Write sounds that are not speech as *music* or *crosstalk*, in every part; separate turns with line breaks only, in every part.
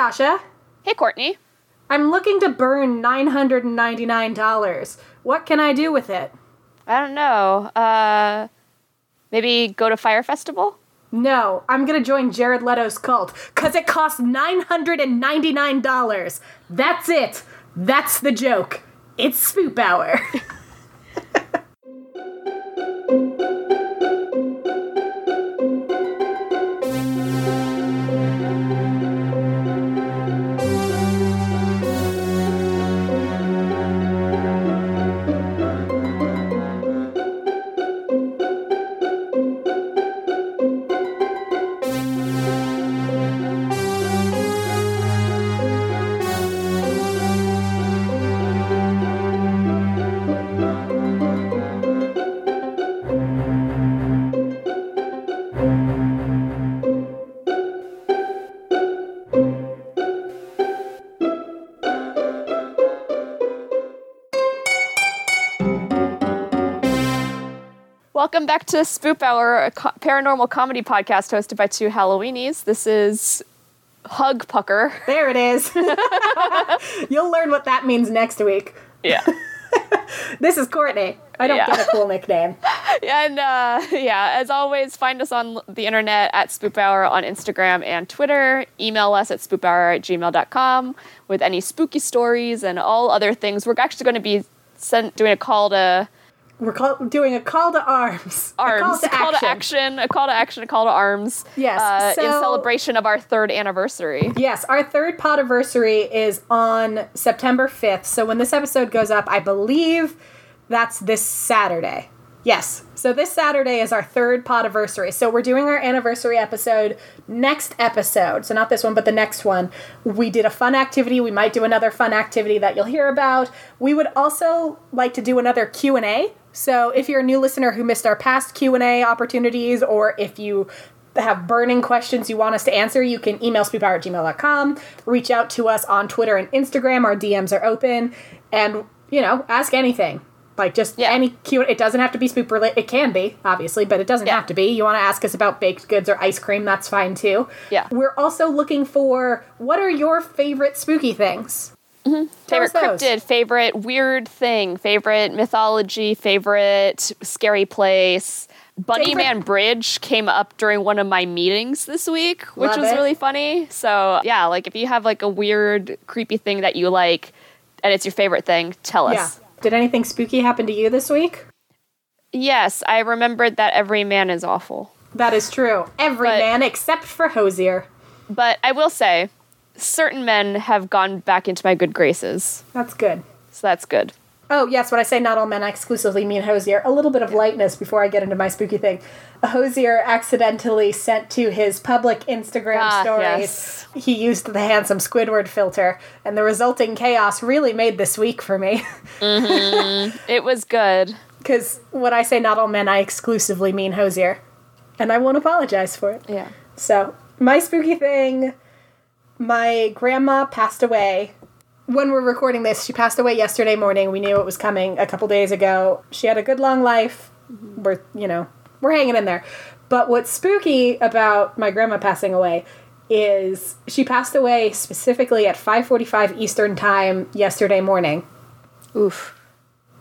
Sasha.
Hey, Courtney.
I'm looking to burn $999. What can I do with it?
I don't know. Uh, maybe go to Fyre Festival?
No, I'm gonna join Jared Leto's cult, cause it costs $999. That's it. That's the joke. It's Spoop Hour. *laughs*
back to Spoop Hour, a co- paranormal comedy podcast hosted by two Halloweenies. This is Hug Pucker. *laughs*
there it is. *laughs* You'll learn what that means next week.
Yeah. *laughs*
This is Courtney. I don't
Yeah.
get a cool nickname.
and uh, yeah, as always, find us on the internet at Spoop Hour on Instagram and Twitter. Email us at spoophour at gmail.com with any spooky stories and all other things. We're actually going to be sent, doing a call to
We're call- doing a call to arms. A
arms,
call to action.
action, a call to action, a call to arms.
Yes,
uh, in celebration of our third anniversary.
Yes, our third podiversary is on September 5th. So when this episode goes up, I believe that's this Saturday. Yes. So this Saturday is our third podiversary. So we're doing our anniversary episode next episode. So not this one, but the next one. We did a fun activity. We might do another fun activity that you'll hear about. We would also like to do another Q&A. So if you're a new listener who missed our past Q&A opportunities or if you have burning questions you want us to answer, you can email spoophour at gmail.com, reach out to us on Twitter and Instagram. Our DMs are open. And, you know, ask anything. Like just
Yeah.
any Q. It doesn't have to be spoop related. It can be, obviously, but it doesn't
Yeah.
have to be. You want to ask us about baked goods or ice cream? That's fine too.
Yeah.
We're also looking for what are your favorite spooky things? Mm-hmm. Tell
Favorite cryptid, favorite weird thing, favorite mythology, favorite scary place.
Favorite-
Bunnyman Bridge came up during one of my meetings this week, which
Love
was
it.
really funny. So yeah, like if you have like a weird, creepy thing that you like, and it's your favorite thing, tell us.
Yeah. Did anything spooky happen to you this week?
Yes, I remembered that every man is awful,
That is true. Every
But-
man except for Hozier.
but I will say, certain men have gone back into my good graces,
That's good.
so that's good.
Oh, yes, when I say not all men, I exclusively mean Hozier. A little bit of lightness before I get into my spooky thing. Hozier accidentally sent to his public Instagram
Ah,
stories.
yes.
He used the handsome Squidward filter, and the resulting chaos really made this week for me. *laughs*
It was good.
Because when I say not all men, I exclusively mean Hozier. And I won't apologize for it.
Yeah.
So, my spooky thing my grandma passed away. When we're recording this, she passed away yesterday morning. We knew it was coming a couple days ago. She had a good long life. We're, you know, we're hanging in there. But what's spooky about my grandma passing away is she passed away specifically at 5:45 Eastern Time yesterday morning.
Oof.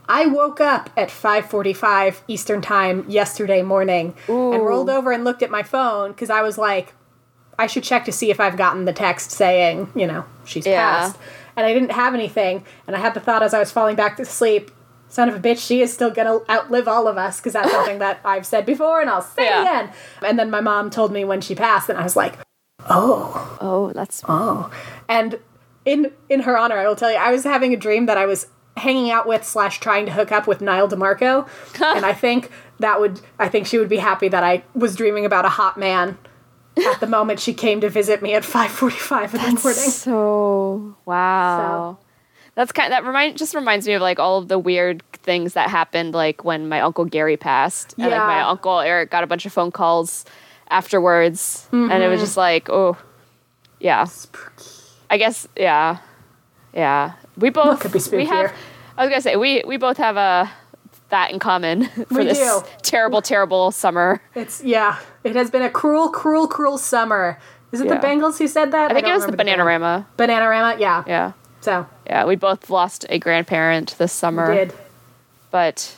I woke up at 5:45 Eastern Time yesterday morning and rolled over and looked at my phone cuz I was like I should check to see if I've gotten the text saying, you know, she's
Yeah.
passed. And I didn't have anything and I had the thought as I was falling back to sleep, son of a bitch, she is still going to outlive all of us because that's something that I've said before and I'll say
Yeah.
it again. And then my mom told me when she passed and I was like, "Oh,
Oh, that's
Oh, and in in her honor, I will tell you, I was having a dream that I was hanging out with slash trying to hook up with Niall DeMarco, *laughs* and I think that would I think she would be happy that I was dreaming about a hot man at the moment she came to visit me at five forty five in the morning.
So wow. That's kind of, that remind just reminds me of like all of the weird things that happened like when my uncle Gary passed and like my uncle Eric got a bunch of phone calls afterwards and it
Mm-hmm.
was just like oh yeah I guess yeah yeah we both
could be
we have? I was gonna say we we both have a that in common *laughs* for
We
this
do.
terrible terrible summer
It's yeah, it has been a cruel, cruel, cruel summer Is it
Yeah.
the Bangles who said that?
I think it was the
remember band.
Bananarama.
Bananarama, yeah.
Yeah.
So
Yeah, we both lost a grandparent this summer,
did.
but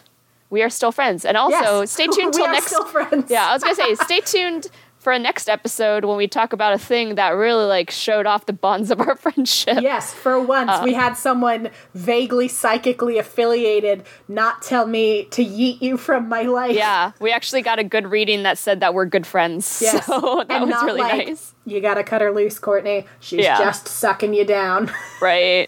we are still friends. And also,
Yes.
stay *laughs* tuned
we
till next.
still friends.
Yeah, I was gonna say, stay tuned for a next episode when we talk about a thing that really like showed off the bonds of our *laughs* friendship.
Yes, for once
Uh.
we had someone vaguely psychically affiliated not tell me to yeet you from my life.
Yeah, we actually got a good reading that said that we're good friends. *laughs*
Yes.
So that
And
was really
like,
nice.
You gotta cut her loose, Courtney. She's
Yeah.
just sucking you down. *laughs*
Right.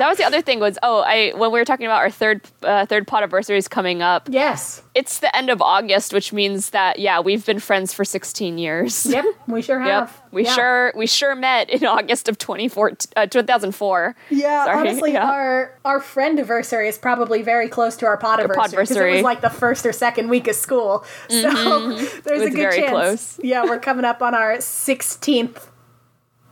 That was the other thing was oh I when we were talking about our third uh, third pot anniversary is coming up.
yes.
It's the end of August, which means that yeah we've been friends for 16 years.
Yep, we *laughs* sure have.
Yep. We
Yeah.
sure we sure met in *laughs* August of 2014, uh, 2004.
Yeah,
Sorry,
honestly,
yeah.
our our friend anniversary is probably very close to our podiversary because it was like the first or second week of school. *laughs* So there's
Mm-hmm. It
a good
very
chance.
close.
Yeah, we're coming up on our 16th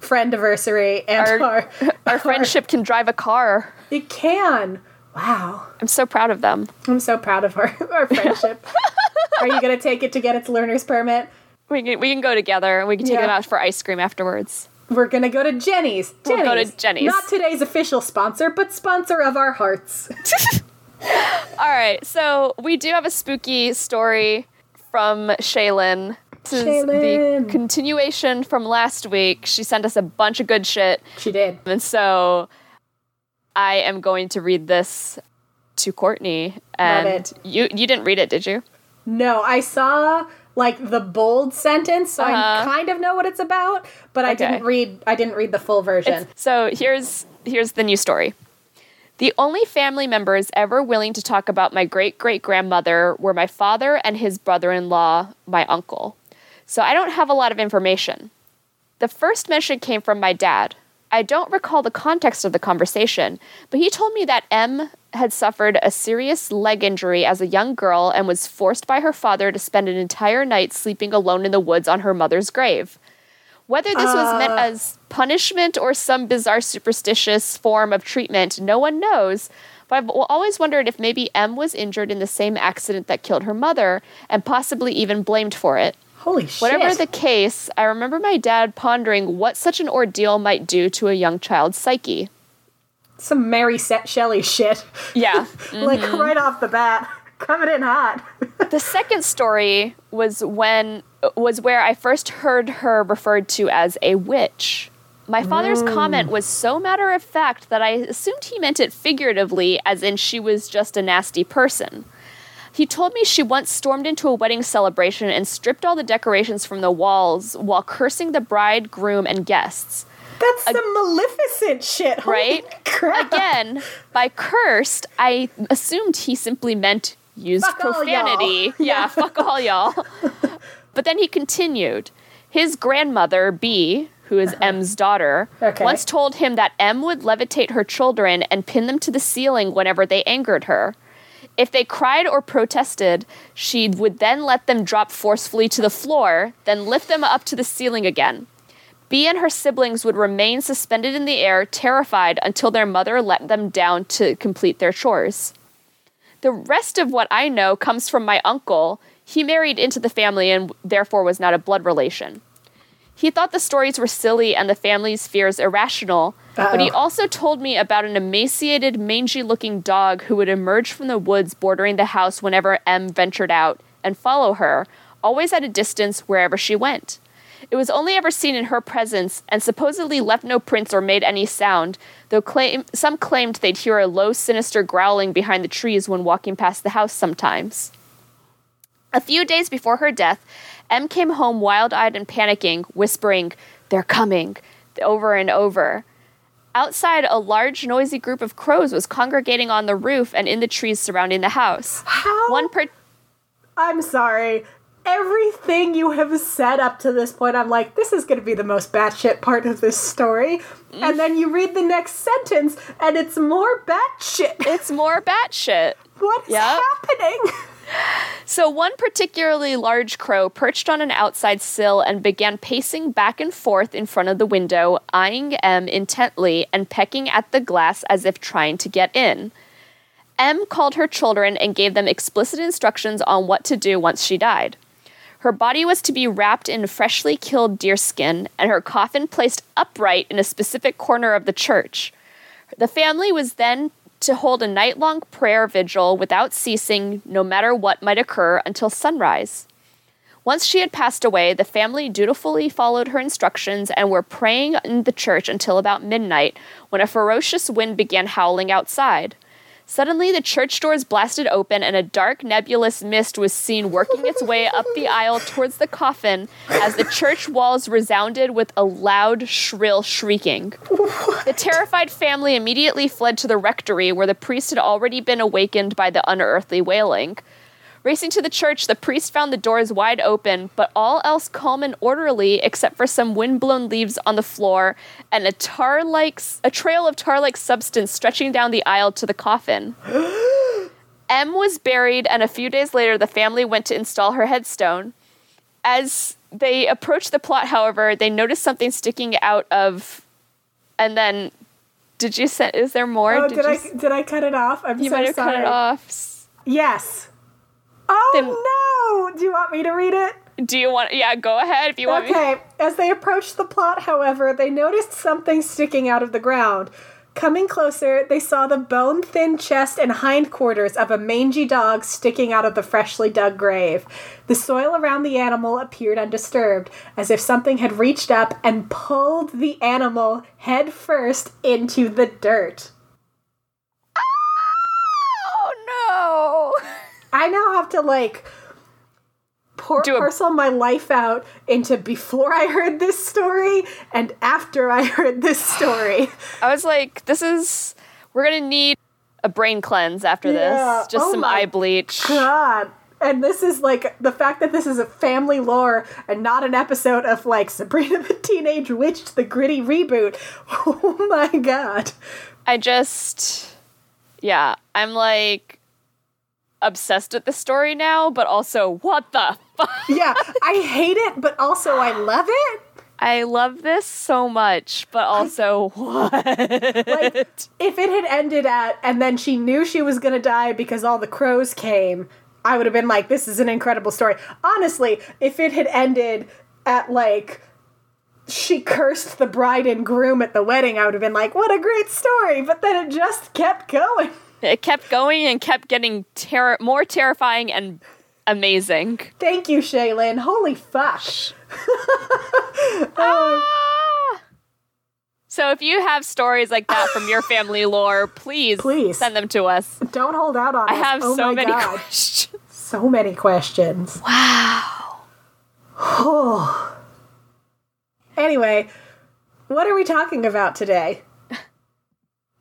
friend anniversary, and
Our-
our, *laughs*
Our friendship can drive a car.
it can. Wow,
I'm so proud of them.
I'm so proud of our *laughs* our friendship. *laughs* Are you gonna take it to get its learner's permit?
We can, we can go together. And we can take
Yeah.
them out for ice cream afterwards.
We're gonna go to Jenny's.
We'll
Jenny's.
go to Jenny's.
Not today's official sponsor, but sponsor of our hearts.
All right, so we do have a spooky story from Shaylin. This is
Shaylin.
the continuation from last week. She sent us a bunch of good shit,
She did.
and so I am going to read this to Courtney. And
it.
you you didn't read it, did you?
No, I saw like the bold sentence, so I
Uh-huh.
kind of know what it's about, but I didn't read. I didn't read the full version.
So here's here's the new story. The only family members ever willing to talk about my great great grandmother were my father and his brother in law, my uncle. So I don't have a lot of information. The first mention came from my dad. I don't recall the context of the conversation, but he told me that M had suffered a serious leg injury as a young girl and was forced by her father to spend an entire night sleeping alone in the woods on her mother's grave. Whether this was meant uh. as punishment or some bizarre superstitious form of treatment, no one knows. But I've always wondered if maybe M was injured in the same accident that killed her mother and possibly even blamed for it.
Holy shit!
Whatever the case, I remember my dad pondering what such an ordeal might do to a young child's psyche.
Some Mary Se- Shelley shit,
Yeah. *laughs*
like
Mm-hmm.
right off the bat, coming in hot. *laughs*
the second story was when was where I first heard her referred to as a witch. My father's comment was so matter of fact that I assumed he meant it figuratively, as in she was just a nasty person. He told me she once stormed into a wedding celebration and stripped all the decorations from the walls while cursing the bride, groom, and guests.
That's some Maleficent shit,
Right?
crap.
Again, by cursed, I assumed he simply meant used
Fuck
profanity.
y'all.
Yeah, fuck all y'all. *laughs* but then he continued. His grandmother, B, who is uh-huh. M's daughter,
Okay.
once told him that M would levitate her children and pin them to the ceiling whenever they angered her. If they cried or protested, she would then let them drop forcefully to the floor, then lift them up to the ceiling again. B and her siblings would remain suspended in the air, terrified, until their mother let them down to complete their chores. The rest of what I know comes from my uncle. He married into the family and therefore was not a blood relation. He thought the stories were silly and the family's fears irrational, but he
oh.
also told me about an emaciated, mangy looking dog who would emerge from the woods bordering the house whenever M ventured out and follow her, always at a distance wherever she went. It was only ever seen in her presence and supposedly left no prints or made any sound, though claim, some claimed they'd hear a low, sinister growling behind the trees when walking past the house sometimes. A few days before her death, M came home wild eyed and panicking, whispering, They're coming, over and over. Outside, a large, noisy group of crows was congregating on the roof and in the trees surrounding the house.
How?
One per-
I'm sorry. Everything you have said up to this point, I'm like, this is going to be the most batshit part of this story. And then you read the next sentence, and it's more batshit.
it's more batshit.
What is
Yep.
happening? *laughs*
So, one particularly large crow perched on an outside sill and began pacing back and forth in front of the window, eyeing M intently and pecking at the glass as if trying to get in. M called her children and gave them explicit instructions on what to do once she died. Her body was to be wrapped in freshly killed deerskin and her coffin placed upright in a specific corner of the church. The family was then to hold a night long prayer vigil without ceasing, no matter what might occur, until sunrise. Once she had passed away, the family dutifully followed her instructions and were praying in the church until about midnight when a ferocious wind began howling outside. Suddenly, the church doors blasted open, and a dark, nebulous mist was seen working its way up the aisle towards the coffin as the church walls resounded with a loud, shrill shrieking. The terrified family immediately fled to the rectory, where the priest had already been awakened by the unearthly wailing. Racing to the church, the priest found the doors wide open, but all else calm and orderly except for some windblown leaves on the floor and a tar-like a trail of tar-like substance stretching down the aisle to the coffin. *gasps* M was buried and a few days later the family went to install her headstone. As they approached the plot, however, they noticed something sticking out of and then did you send is there more?
Oh, did, I
s-
did I cut it off? I'm
you
so
might have
sorry.
cut it off.
Yes. Oh no! Do you want me to read it?
Do you want yeah, go ahead if you want me
Okay. As they approached the plot, however, they noticed something sticking out of the ground. Coming closer, they saw the bone thin chest and hindquarters of a mangy dog sticking out of the freshly dug grave. The soil around the animal appeared undisturbed, as if something had reached up and pulled the animal head first into the dirt.
Oh no! *laughs*
I now have to like pour,
Do a-
parcel my life out into before I heard this story and after I heard this story. *sighs*
I was like, this is we're gonna need a brain cleanse after
Yeah.
this. Just
Oh
some eye bleach.
God. And this is like the fact that this is a family lore and not an episode of like Sabrina the Teenage Witch, the gritty reboot. *laughs* Oh my god.
I just yeah, I'm like obsessed with the story now, but also what the fuck?
Yeah, I hate it, but also I love it.
I love this so much, but also what?
Like, if it had ended at, and then she knew she was gonna die because all the crows came, I would have been like, this is an incredible story. Honestly, if it had ended at, like, she cursed the bride and groom at the wedding, I would have been like, what a great story. But then it just kept going.
It kept going and kept getting terror more terrifying and amazing.
Thank you, Shaylin. Holy fuck. *laughs*
Ah! So if you have stories like that from your family lore, please,
Please.
send them to us.
Don't hold out on
I
us.
have
oh
so
my
many
God.
questions.
So many questions.
Wow.
Oh. *sighs* Anyway, what are we talking about today?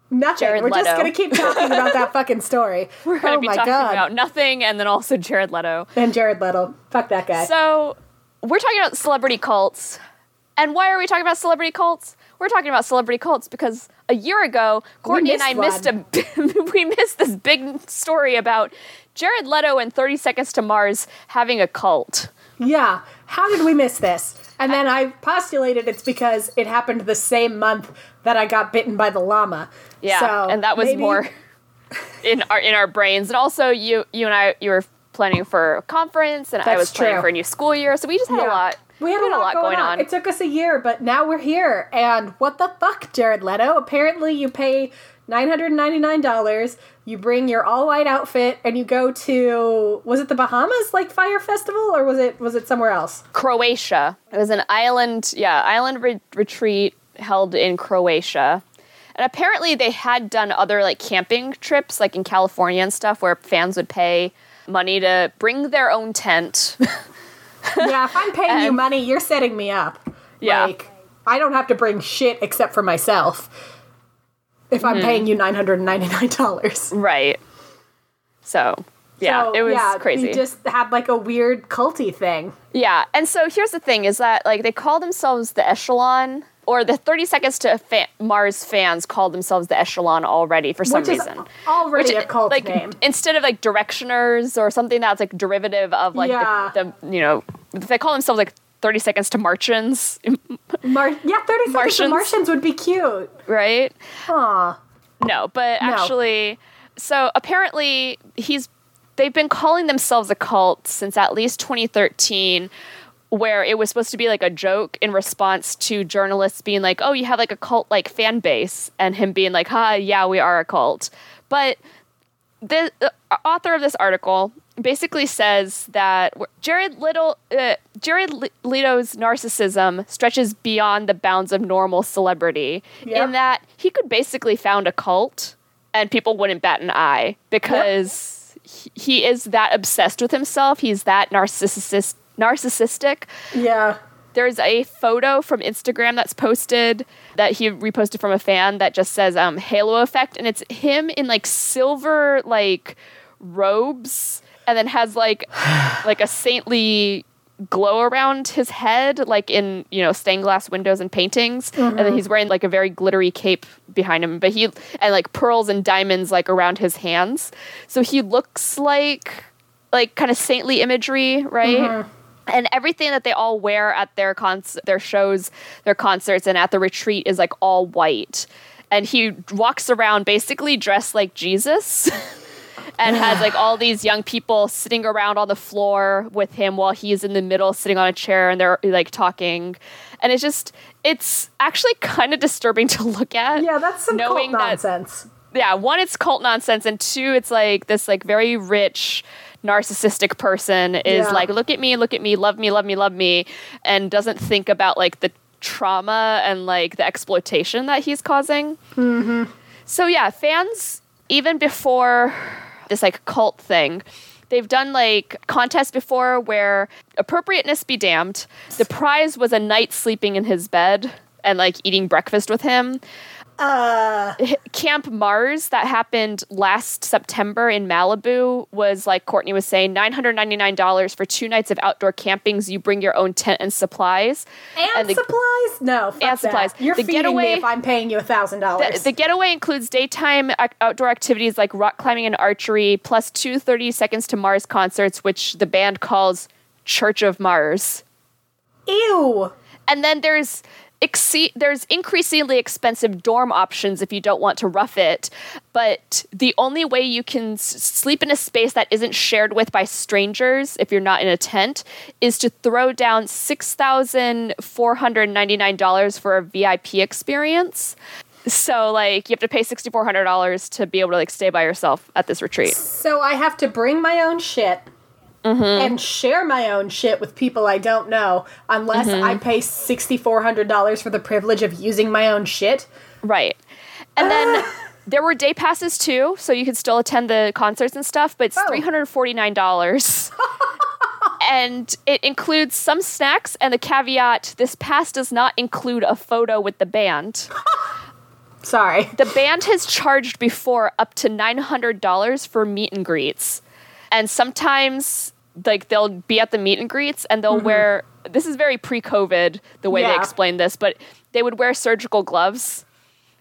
Nothing.
Jared
We're just gonna keep talking about that *laughs* fucking story. *laughs*
We're to
oh
be
my
talking
god.
about nothing and then also Jared Leto.
and Jared Leto. Fuck that guy.
So, we're talking about celebrity cults. And why are we talking about celebrity cults? We're talking about celebrity cults because a year ago, Courtney and I
missed
missed a *laughs* we missed this big story about Jared Leto and 30 Seconds to Mars having a cult.
yeah. How did we miss this? And then I postulated it's because it happened the same month that I got bitten by the llama.
Yeah,
So
and that was
maybe-
more *laughs* in our in our brains. And also, you you and I you were planning for a conference, and I
That's
was planning for a new school year. So we just had a lot.
We had, a, lot going, on. It took us a year, but now we're here. And what the fuck, Jared Leto? Apparently, you pay nine hundred ninety nine dollars. You bring your all white outfit, and you go to was it the Bahamas like Fyre festival, or was it was it somewhere else?
Croatia. It was an island, yeah, island re- retreat held in Croatia. And apparently they had done other like camping trips like in California and stuff where fans would pay money to bring their own tent. *laughs*
yeah, if I'm paying you money, you're setting me up.
Yeah.
Like I don't have to bring shit except for myself. If
Mm-hmm.
I'm paying you nine hundred ninety nine dollars.
right. So, yeah,
so,
it was
yeah,
crazy.
You just had like a weird culty thing.
Yeah, and so here's the thing: is that like they call themselves the Echelon, or the 30 Seconds to fa- Mars fans call themselves the Echelon already for some
Which is
reason.
already a cult
like
name.
instead of like Directioners or something that's like derivative of like
Yeah.
the, the you know they call themselves like 30 Seconds to Martians, *laughs*
Mar- yeah, 30 seconds to
Martians.
Martians would be cute.
right?
Aw.
No, but
No.
actually, so apparently he's they've been calling themselves a cult since at least 2013 where it was supposed to be like a joke in response to journalists being like, "Oh, you have like a cult like fan base," and him being like, "Ha, yeah, we are a cult." But the, the author of this article basically says that Jared Little, uh, Jared Leto's narcissism stretches beyond the bounds of normal celebrity
Yep.
in that he could basically found a cult and people wouldn't bat an eye because he, he is that obsessed with himself. He's that narcissist, narcissistic.
Yeah.
there's a photo from Instagram that's posted that he reposted from a fan that just says um, Halo effect, and it's him in like silver like robes, and then has like *sighs* like a saintly glow around his head, like in you know stained glass windows and paintings, and then he's wearing like a very glittery cape behind him, but he and like pearls and diamonds like around his hands, so he looks like like kind of saintly imagery, right? And everything that they all wear at their cons- their shows, their concerts, and at the retreat is like all white. And he walks around basically dressed like Jesus. *laughs* And has like all these young people sitting around on the floor with him while he's in the middle sitting on a chair and they're like talking. And it's just, it's actually kind of disturbing *laughs* to look at.
Yeah, that's some
Knowing
cult
that-
nonsense.
yeah one it's cult nonsense and two it's like this like very rich narcissistic person is
Yeah.
like look at me look at me love me love me love me and doesn't think about like the trauma and like the exploitation that he's causing mm-hmm. so yeah fans even before this like cult thing they've done like contests before where appropriateness be damned the prize was a night sleeping in his bed and like eating breakfast with him
Uh, *laughs*
Camp Mars that happened last September in Malibu was like Courtney was saying $999 for two nights of outdoor campings. You bring your own tent and supplies.
and,
the,
supplies? No, fuck
and
that.
supplies.
You're
The
feeding
getaway-
me if I'm paying you a thousand
the,
dollars.
the getaway includes daytime ac- outdoor activities like rock climbing and archery, plus two 30 Seconds to Mars concerts, which the band calls Church of Mars.
Ew.
And then there's exce- there's increasingly expensive dorm options if you don't want to rough it. But the only way you can s- sleep in a space that isn't shared with by strangers, if you're not in a tent, is to throw down six thousand four hundred ninety nine dollars for a VIP experience. So like you have to pay sixty four hundred dollars to be able to like stay by yourself at this retreat.
So I have to bring my own shit
Mm-hmm.
and share my own shit with people I don't know, unless
Mm-hmm.
I pay sixty four hundred dollars for the privilege of using my own shit.
Right. And *sighs* then there were day passes too, so you could still attend the concerts and stuff, but it's
Oh.
$349. *laughs* and it includes some snacks and the caveat this pass does not include a photo with the band. *laughs*
Sorry.
The band has charged before up to $900 for meet and greets. And sometimes like they'll be at the meet and greets and they'll wear this is very pre-COVID the way they
Yeah.
explained this, but they would wear surgical gloves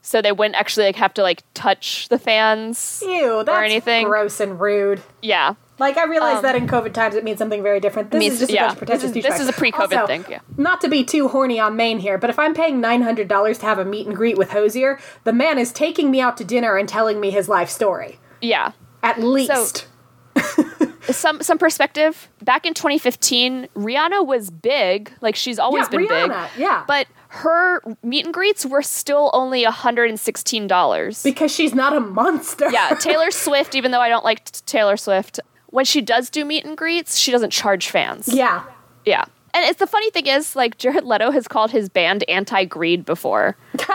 so they wouldn't actually like have to like touch the fans.
Ew, that's
anything.
gross and rude.
Yeah.
Like I realize that in COVID times it means something very different. This
Um, means-
is just a bunch of pretentious
this is- this is a pre-COVID
Also,
thing, yeah.
Not to be too horny on Maine here, but if I'm paying nine hundred dollars to have a meet and greet with Hozier, the man is taking me out to dinner and telling me his life story.
Yeah.
At least. *laughs*
Some some perspective. Back in 2015, Rihanna was big. Like she's always
Yeah,
been
Rihanna,
big.
yeah.
But her meet and greets were still only $116.
because she's not a monster.
yeah, *laughs* Taylor Swift, even though I don't like t- Taylor Swift, when she does do meet and greets, she doesn't charge fans.
yeah.
Yeah. And it's the funny thing is, like, Jared Leto has called his band anti greed before. *laughs*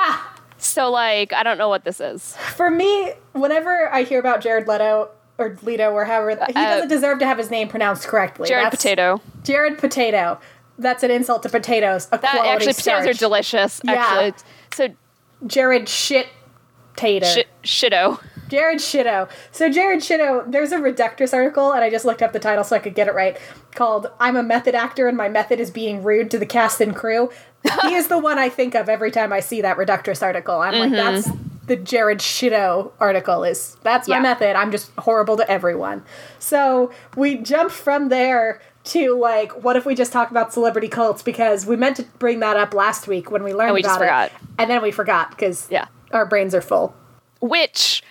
So, like, I don't know what this is.
For me, whenever I hear about Jared Leto or Leto or however, he doesn't deserve to have his name pronounced correctly.
Uh, Jared
That's-
Potato.
Jared Potato. That's an insult to potatoes. A
That, actually, potatoes are delicious.
Yeah.
So,
Jared shit tater.
shit, shitto.
Jared Shitto. So Jared Shitto, there's a Reductress article, and I just looked up the title so I could get it right, called "I'm a method actor and my method is being rude to the cast and crew." he is the one I think of every time I see that Reductress article. I'm like, that's the Jared Shido article. Is that's my
Yeah.
method? I'm just horrible to everyone. So we jump from there to like, what if we just talk about celebrity cults? Because we meant to bring that up last week when we learned
And we
about
just forgot.
it, and then we forgot because
Yeah.
our brains are full.
Which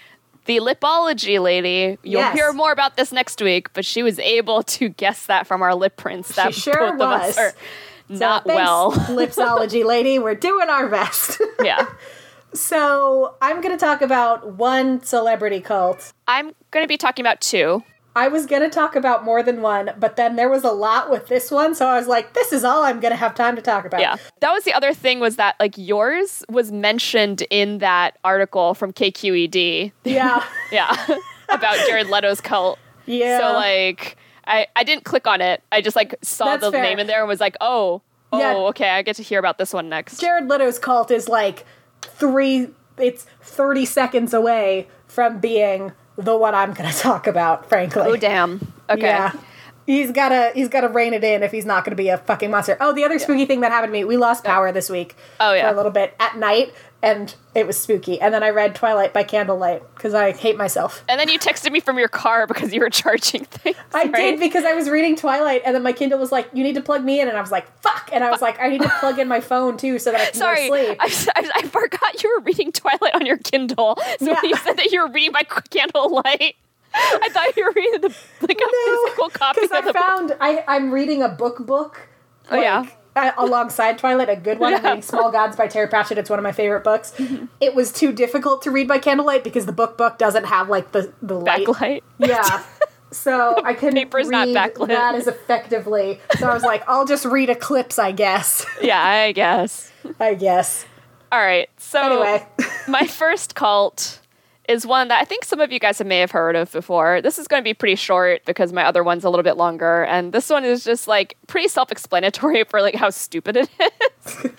the lipology lady. You'll
Yes.
hear more about this next week, but she was able to guess that from our lip prints. That
sure
of us
was. So
not
thanks,
well. *laughs*
Lipsology lady. We're doing our best.
yeah. *laughs*
so I'm going to talk about one celebrity cult.
I'm going to be talking about two.
I was going to talk about more than one, but then there was a lot with this one, so I was like, this is all I'm going to have time to talk about.
Yeah. That was the other thing was that like yours was mentioned in that article from KQED.
Yeah. *laughs*
Yeah. *laughs* about Jared Leto's cult.
Yeah.
So like I I didn't click on it. I just like saw
That's
the
fair.
name in there and was like, "Oh, oh,
Yeah.
okay, I get to hear about this one next."
Jared Leto's cult is like three, it's 30 seconds away from being the one I'm going *laughs* to talk about, frankly.
oh damn. Okay.
Yeah. He's gotta he's gotta rein it in if he's not gonna be a fucking monster. Oh, the other spooky thing that happened to me, we lost power this week.
Oh, yeah.
For a little bit at night, and it was spooky. And then I read Twilight by candlelight because I hate myself.
And then you texted me from your car because you were charging *laughs* things.
I
right?
did because I was reading Twilight, and then my Kindle was like, "You need to plug me in," and I was like, "Fuck!" And I was like, "I need to plug in my phone too so that I *laughs* can
Sorry,
sleep."
I, I, I forgot you were reading Twilight on your Kindle. So
Yeah.
when you said that you were reading by *laughs* candlelight, I thought you were reading the like a physical copy
because
of the
I
book.
found I I'm reading a book book.
Oh, yeah.
Uh, alongside Twilight, a good one. *laughs*
Yeah.
reading Small Gods by Terry Pratchett. It's one of my favorite books. It was too difficult to read by candlelight because the book book doesn't have like the the light.
backlight. *laughs*
Yeah. So I couldn't
paper's
read
not backlit.
that as effectively. So I was like, I'll just read Eclipse, I guess. *laughs*
Yeah, I guess.
I guess.
All right. So
Anyway.
my first cult is one that I think some of you guys may have heard of before. This is going to be pretty short because my other one's a little bit longer, and this one is just like pretty self-explanatory *laughs* for like how stupid it is. *laughs*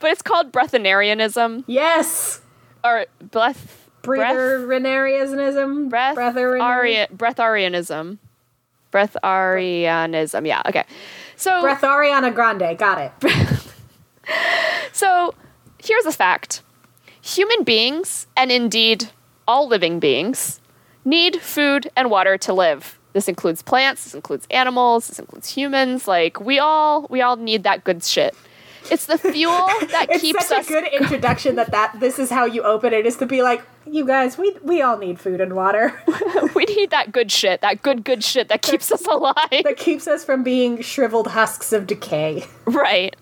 but it's called breathanarianism
Yes.
or breath
Breatharianism.
breath Breatharian, breatharianism. Breatharianism. Yeah. Okay. So
Breathariana Grande. Got it. *laughs*
So, here's a fact human beings, and indeed all living beings, need food and water to live. This includes plants, this includes animals, this includes humans. Like we all we all need that good shit. It's the fuel *laughs* that
It's
keeps
such
us
a good introduction that that this is how you open it is to be like, you guys, we we all need food and water. *laughs*
we need that good shit, that good good shit that keeps us *laughs* alive.
that keeps us from being shriveled husks of decay.
Right.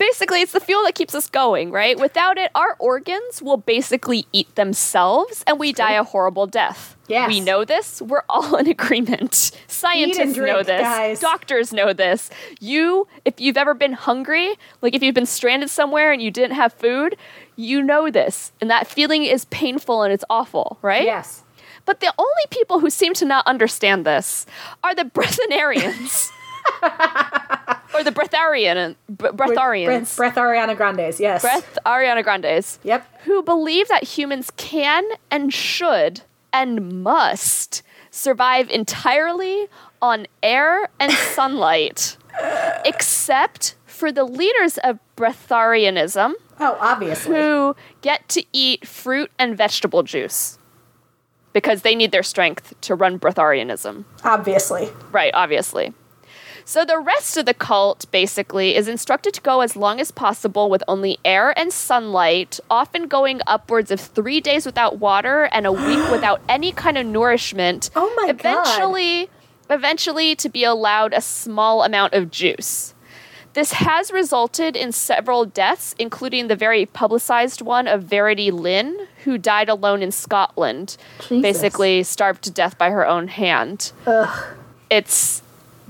Basically, it's the fuel that keeps us going, right? Without it, our organs will basically eat themselves and we die a horrible death.
Yes.
We know this. We're all in *laughs* agreement. Scientists
drink,
know this.
guys.
Doctors know this. You, if you've ever been hungry, like if you've been stranded somewhere and you didn't have food, you know this. And that feeling is painful and it's awful, right?
Yes.
But the only people who seem to not understand this are the *laughs* breathanarians. *laughs* or the breatharian, uh, breatharians.
Breath, breath Ariana Grande's, yes.
Breath Ariana Grande's.
Yep.
Who believe that humans can and should and must survive entirely on air and *laughs* sunlight, except for the leaders of breatharianism
Oh, obviously.
who get to eat fruit and vegetable juice because they need their strength to run breatharianism.
Obviously.
Right, obviously. So the rest of the cult basically is instructed to go as long as possible with only air and sunlight, often going upwards of three days without water and a week *gasps* without any kind of nourishment.
Oh my God.
eventually, Eventually, to be allowed a small amount of juice. This has resulted in several deaths, including the very publicized one of Verity Linn, who died alone in Scotland,
Jesus.
basically starved to death by her own hand
Ugh.
it's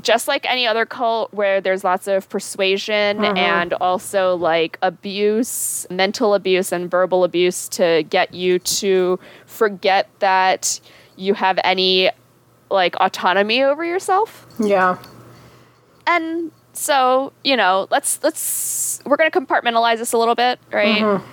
just like any other cult where there's lots of persuasion mm-hmm. and also like abuse, mental abuse, and verbal abuse to get you to forget that you have any like autonomy over yourself.
Yeah.
And so, you know, let's let's we're going to compartmentalize this a little bit, right? Mm-hmm.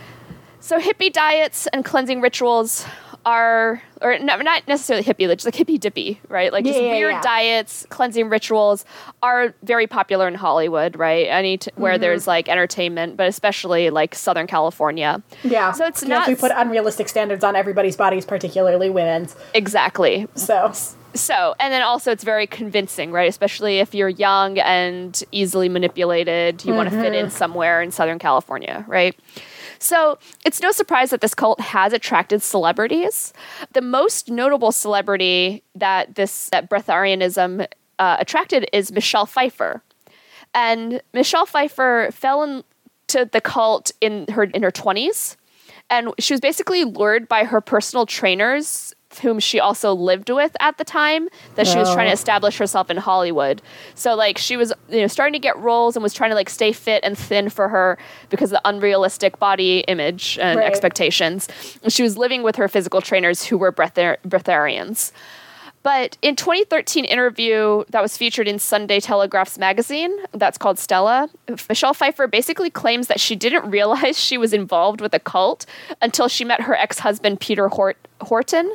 So hippie diets and cleansing rituals are or no, not necessarily hippie, just like hippie dippy, right? Like just
Yeah,
weird
yeah.
diets, cleansing rituals are very popular in Hollywood, right? Any t- where mm-hmm. there's like entertainment, but especially like Southern California.
Yeah.
So it's not
we put unrealistic standards on everybody's bodies, particularly women's.
exactly
So
So, and then also it's very convincing, right? Especially if you're young and easily manipulated, you want to fit in mm-hmm. somewhere in Southern California, right? So it's no surprise that this cult has attracted celebrities. The most notable celebrity that this that breatharianism uh, attracted is Michelle Pfeiffer, and Michelle Pfeiffer fell into the cult in her in her twenties, and she was basically lured by her personal trainers whom she also lived with at the time that she was trying to
Oh.
establish herself in Hollywood. So like she was you know starting to get roles and was trying to like stay fit and thin for her because of the unrealistic body image and
Right.
expectations. And she was living with her physical trainers who were breathar- breatharians. But in 2013 interview that was featured in Sunday Telegraph's magazine, that's called Stella, Michelle Pfeiffer basically claims that she didn't *laughs* realize she was involved with a cult until she met her ex-husband Peter Hort- Horton,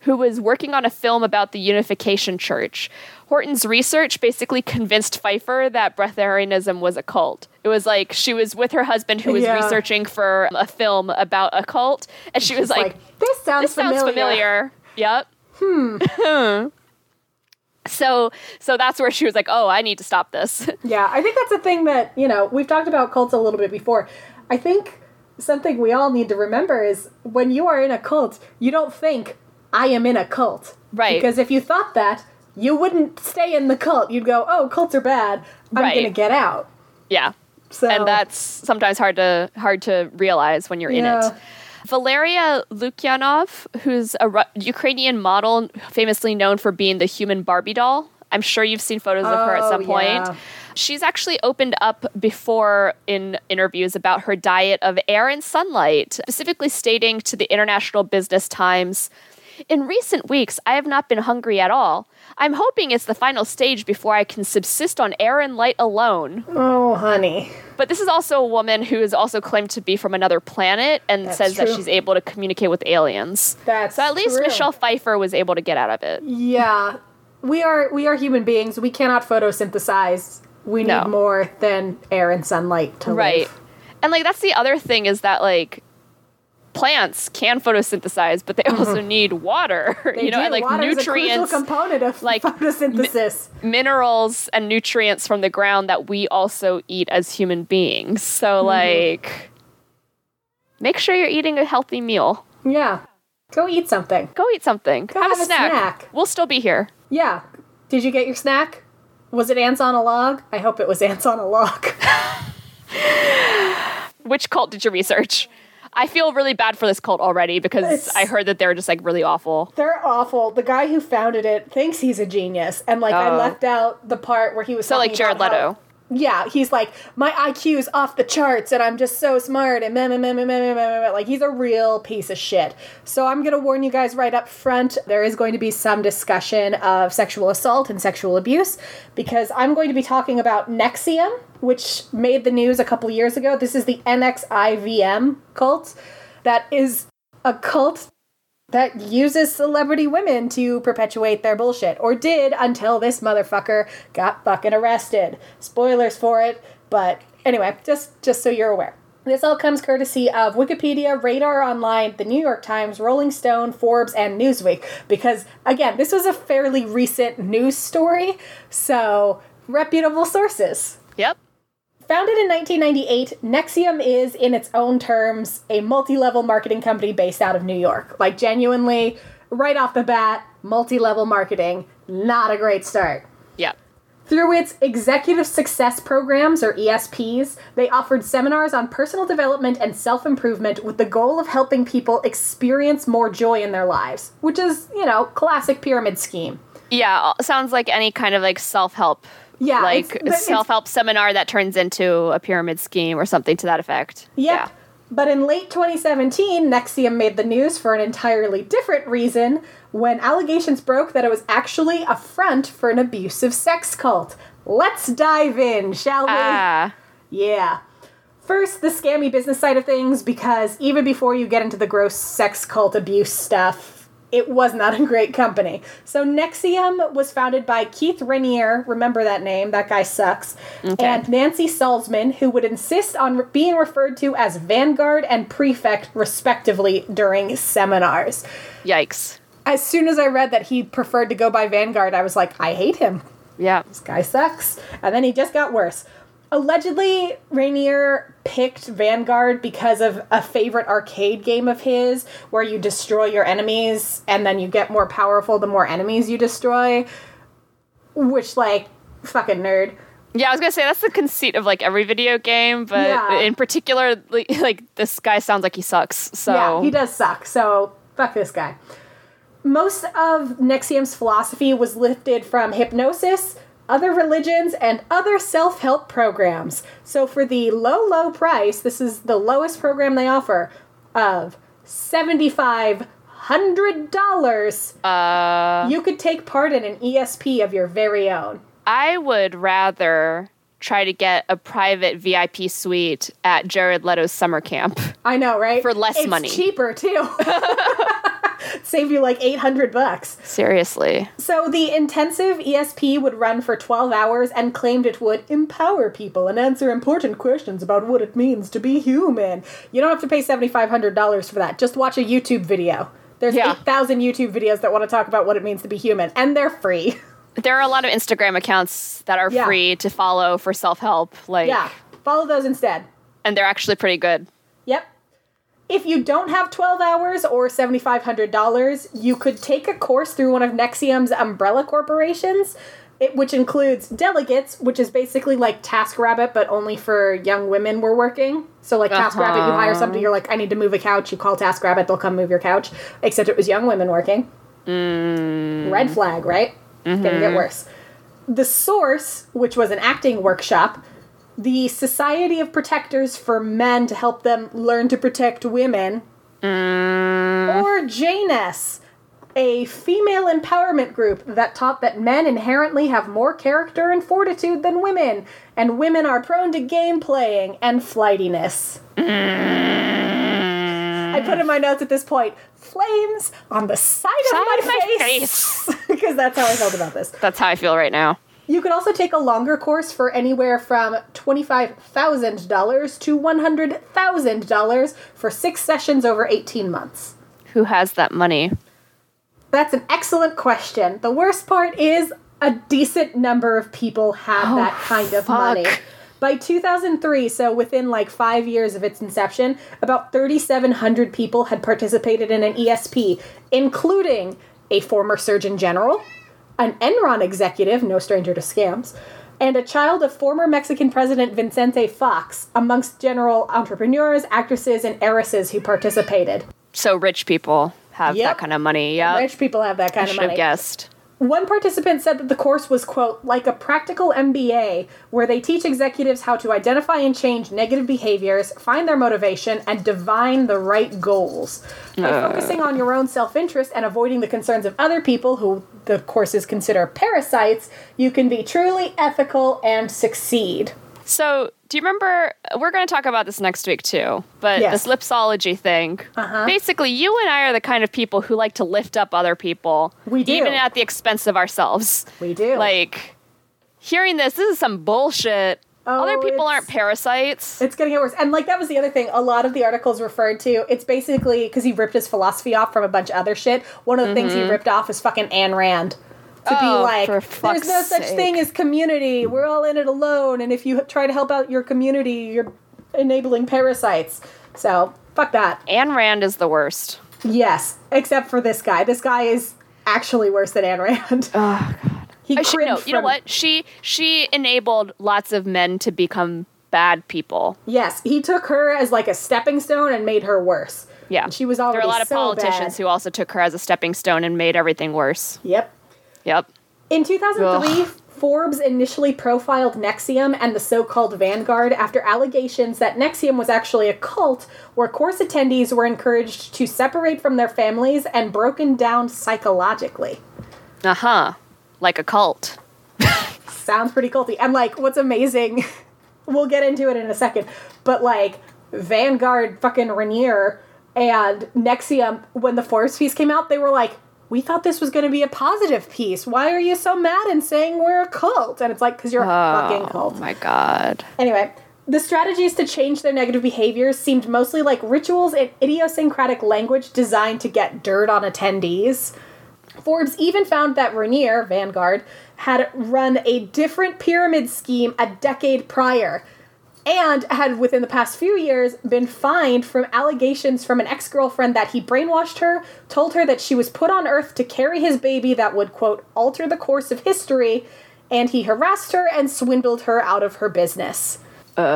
who was working on a film about the Unification Church. Horton's research basically convinced Pfeiffer that breatharianism was a cult. It was like she was with her husband who was
Yeah.
researching for a film about a cult, and she was
It's
like,
this sounds
this sounds familiar. *laughs* Yep. Hmm. *laughs* so so that's where she was like, oh, I need to stop this. *laughs*
Yeah, I think that's a thing that, you know, we've talked about cults a little bit before. I think something we all need to remember is when you are in a cult, you don't think, I am in a cult.
Right.
Because if you thought that, you wouldn't stay in the cult. You'd go, oh, cults are bad. I'm
Right.
going to get out.
yeah.
So,
And that's sometimes hard to hard to realize when you're in it. Valeria Lukyanov, who's a Ru- Ukrainian model famously known for being the human Barbie doll. I'm sure you've seen photos of her at
Oh,
some point.
yeah.
She's actually opened up before in interviews about her diet of air and sunlight, specifically stating to the International Business Times In recent weeks, I have not been hungry at all. I'm hoping it's the final stage before I can subsist on air and light alone.
oh, honey.
But this is also a woman who is also claimed to be from another planet and
That's
says that she's able to communicate with aliens.
That's
So at least
true.
Michelle Pfeiffer was able to get out of it.
Yeah. We are we are human beings. We cannot photosynthesize. We need
No.
more than air and sunlight to
Right.
live. Right.
And like that's the other thing is that like plants can photosynthesize, but they also *laughs* need water.
Mm-hmm. *laughs* They
you know,
do.
and like
Water
nutrients,
component of
like, *laughs*
photosynthesis.
minerals and nutrients from the ground that we also eat as human beings. So
Mm-hmm.
like make sure you're eating a healthy meal.
yeah. Go eat something.
Go eat something. have,
have
a
a
snack.
snack.
We'll still be here.
Yeah. Did you get your snack? Was it ants on a log? I hope it was ants on a log.
Which cult did you research? I feel really bad for this cult already because
It's-
I heard that they're just like really awful.
They're awful. The guy who founded it thinks he's a genius, and like I
Oh.
left out the part where he was
So like Jared
about how-
Leto.
Yeah, he's like my IQ's off the charts, and I'm just so smart, and meh, meh, meh, meh, meh, meh, meh, like he's a real piece of shit. So I'm gonna warn you guys right up front. There is going to be some discussion of sexual assault and sexual abuse because I'm going to be talking about NXIVM, which made the news a couple years ago. This is the NXIVM cult that is a cult that uses celebrity women to perpetuate their bullshit, or did until this motherfucker got fucking arrested. Spoilers for it, but anyway, just just so you're aware. This all comes courtesy of Wikipedia, Radar Online, The New York Times, Rolling Stone, Forbes, and Newsweek. Because again, this was a fairly recent news story, so reputable sources.
Yep.
Founded in 1998, NXIVM is, in its own terms, a multi level marketing company based out of New York. Like, genuinely, right off the bat, multi level marketing, not a great start.
Yeah.
Through its Executive Success Programs, or ESPs, they offered seminars on personal development and self improvement with the goal of helping people experience more joy in their lives, which is, you know, classic pyramid scheme.
Yeah, uh, sounds like any kind of like self help.
Yeah,
Like self help seminar that turns into a pyramid scheme or something to that effect.
Yep. But in late 2017, NXIVM made the news for an entirely different reason when allegations broke that it was actually a front for an abusive sex cult. Let's dive in, shall we?
Ah.
Yeah. First, the scammy business side of things, because even before you get into the gross sex cult abuse stuff, it was not a great company. So, NXIVM was founded by Keith Raniere, remember that name, that guy sucks, Okay. and Nancy Salzman, who would insist on re- being referred to as Vanguard and Prefect, respectively, during seminars.
Yikes.
As soon as I read that he preferred to go by Vanguard, I was like, I hate him
Yeah.
this guy sucks. And then he just got worse. Allegedly Raniere picked Vanguard because of a favorite arcade game of his where you destroy your enemies and then you get more powerful the more enemies you destroy. Which like fucking nerd.
Yeah, I was gonna say that's the conceit of like every video game, but
Yeah.
in particular, like, *laughs* like this guy sounds like he sucks. So
Yeah, he does suck. So fuck this guy. Most of NXIVM's philosophy was lifted from hypnosis, other religions, and other self help programs. So for the low, low price, this is the lowest program they offer of $7,500,
uh,
you could take part in an ESP of your very own.
I would rather try to get a private VIP suite at Jared Leto's summer camp.
I know, right?
For less
It's
money.
cheaper too. *laughs* *laughs* *laughs* Save you like 800 bucks.
Seriously.
So the intensive ESP would run for 12 hours and claimed it would empower people and answer important questions about what it means to be human. You don't have to pay $7,500 for that. Just watch a YouTube video. There's
Yeah.
8,000 YouTube videos that want to talk about what it means to be human, and they're free. *laughs*
There are a lot of Instagram accounts that are
Yeah.
free to follow for self help. Like,
yeah, follow those instead.
and they're actually pretty good.
If you don't have 12 hours or $7,500, you could take a course through one of NXIVM's umbrella corporations, it, which includes delegates, which is basically like TaskRabbit, but only for young women we're working. So, like TaskRabbit, you hire uh-huh. somebody, you're like, I need to move a couch, you call TaskRabbit, they'll come move your couch. Except it was young women working. Mm. Red flag, right? It's gonna get mm-hmm. worse. The Source, which was an acting workshop, the Society of Protectors for Men to help them learn to protect women, mm. or Janus, a female empowerment group that taught that men inherently have more character and fortitude than women, and women are prone to game playing and flightiness. Mm. I put in my notes at this point flames on the side,
Side
of
of
my
my
face because *laughs* that's how I felt about this.
That's how I feel right now.
You could also take a longer course for anywhere from $25,000 to $100,000 for six sessions over 18 months.
Who has that money?
That's an excellent question. The worst part is a decent number of people have
Oh,
that kind of
fuck.
money. By 2003, so within like five years of its inception, about 3,700 people had participated in an ESP, including a former Surgeon General, an Enron executive, no stranger to scams, and a child of former Mexican President Vicente Fox, amongst general entrepreneurs, actresses, and heiresses who participated.
So rich people have
Yep.
that kind of money. Yeah.
Rich people have that kind
I
of
should have
money.
guessed.
One participant said that the course was, quote, like a practical MBA where they teach executives how to identify and change negative behaviors, find their motivation, and divine the right goals. By uh. focusing on your own self interest and avoiding the concerns of other people, who the courses consider parasites, you can be truly ethical and succeed.
So, do you remember? We're going to talk about this next week too. But
Yes.
this lipsology thing.
Uh-huh.
Basically, you and I are the kind of people who like to lift up other people,
We do.
even at the expense of ourselves.
We do.
Like, hearing this, this is some bullshit.
Oh,
other people aren't parasites.
It's gonna get worse. And like that was the other thing. A lot of the articles referred to. It's basically because he ripped his philosophy off from a bunch of other shit. One of the things he ripped off is fucking Ayn Rand. To be.
Oh,
like, there's no such
sake."
thing as community. We're all in it alone. And if you try to help out your community, you're enabling parasites. So fuck that.
Ayn Rand is the worst.
Yes, except for this guy. This guy is actually worse than Ayn Rand. *laughs*
Oh god.
He
I should know.
cringed
You know what? She she enabled lots of men to become bad people.
Yes, he took her as like a stepping stone and made her worse.
Yeah.
And she was always.
There
already
are a lot of
so
politicians
bad.
who also took her as a stepping stone and made everything worse.
Yep.
Yep.
In 2003,
Ugh.
Forbes initially profiled NXIVM and the so called Vanguard after allegations that NXIVM was actually a cult where course attendees were encouraged to separate from their families and broken down psychologically.
Uh huh. Like a cult.
Sounds pretty culty. And, like, what's amazing, *laughs* we'll get into it in a second, but, like, Vanguard fucking Raniere and NXIVM, when the Forbes piece came out, they were like, we thought this was going to be a positive piece. Why are you so mad and saying we're a cult? And it's like, because you're a
oh, fucking
cult.
Oh my god.
Anyway, the strategies to change their negative behaviors seemed mostly like rituals and idiosyncratic language designed to get dirt on attendees. Forbes even found that Raniere, Vanguard, had run a different pyramid scheme a decade prior and had within the past few years been fined from allegations from an ex-girlfriend that he brainwashed her, told her that she was put on earth to carry his baby that would quote alter the course of history, and he harassed her and swindled her out of her business.
Uh.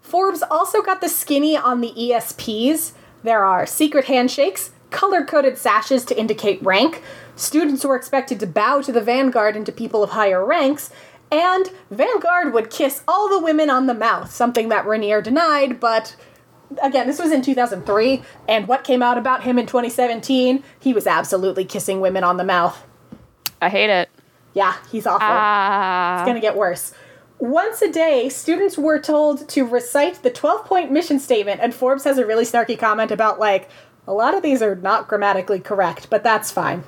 Forbes also got the skinny on the ESPs. There are secret handshakes, color coded sashes to indicate rank, students were expected to bow to the Vanguard and to people of higher ranks, and Vanguard would kiss all the women on the mouth, something that Raniere denied, but again, this was in 2003, and what came out about him in 2017, he was absolutely kissing women on the mouth.
I hate it.
Yeah, he's awful.
Ah.
It's gonna get worse. Once a day, students were told to recite the 12 point mission statement, and Forbes has a really snarky comment about, like, a lot of these are not grammatically correct, but that's fine.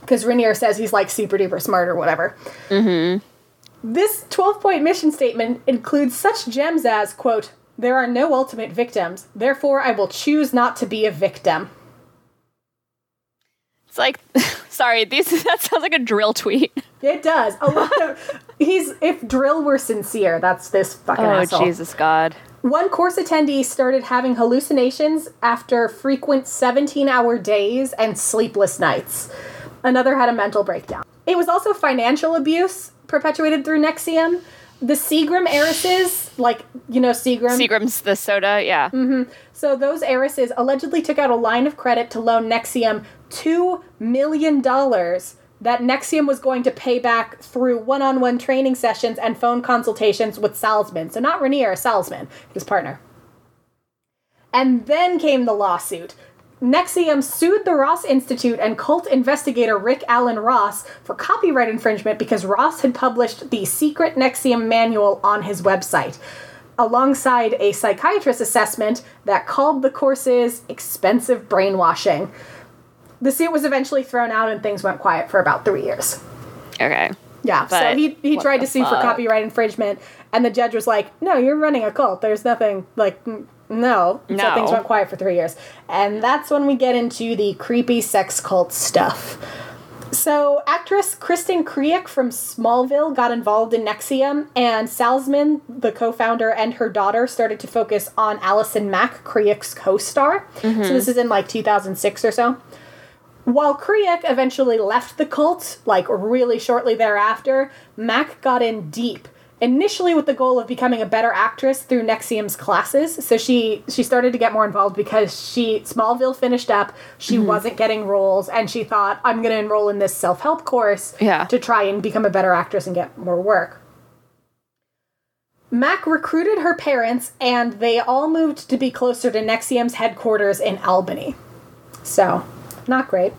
Because Raniere says he's, like, super duper smart or whatever. Mm-hmm. This 12 point mission statement includes such gems as, quote, there are no ultimate victims, therefore I will choose not to be a victim.
It's like, *laughs* sorry, these *laughs* that sounds like a dril tweet.
It does. A lot of *laughs* he's if dril were sincere, that's this fucking
Oh
asshole.
Jesus God.
One course attendee started having hallucinations after frequent 17 hour days and sleepless nights. Another had a mental breakdown. It was also financial abuse perpetuated through NXIVM. The Seagram heiresses, like, you know, Seagram.
Seagram's the soda, yeah. Mm-hmm.
So those heiresses allegedly took out a line of credit to loan NXIVM $2 million that NXIVM was going to pay back through one on one training sessions and phone consultations with Salzman. So not Raniere, Salzman, his partner. And then came the lawsuit. NXIVM sued the Ross Institute and cult investigator Rick Alan Ross for copyright infringement because Ross had published the secret NXIVM manual on his website, alongside a psychiatrist assessment that called the courses expensive brainwashing. The suit was eventually thrown out and things went quiet for about three years.
Okay.
Yeah, so he, he tried to sue for copyright infringement, and the judge was like, "No, you're running a cult. There's nothing like mm, no." So things went quiet for three years, and that's when we get into the creepy sex cult stuff. So, actress Kristin Kreuk from Smallville got involved in NXIVM, and Salzman, the co founder, and her daughter started to focus on Allison Mack, Kreuk's co star. So, this is in like 2006 or so. While Kreuk eventually left the cult, like really shortly thereafter, Mack got in deep. Initially with the goal of becoming a better actress through NXIVM's classes. So she she started to get more involved because she Smallville finished up, she mm-hmm. wasn't getting roles, and she thought, I'm gonna enroll in this self-help course
Yeah.
to try and become a better actress and get more work. Mack recruited her parents, and they all moved to be closer to NXIVM's headquarters in Albany. So, not great.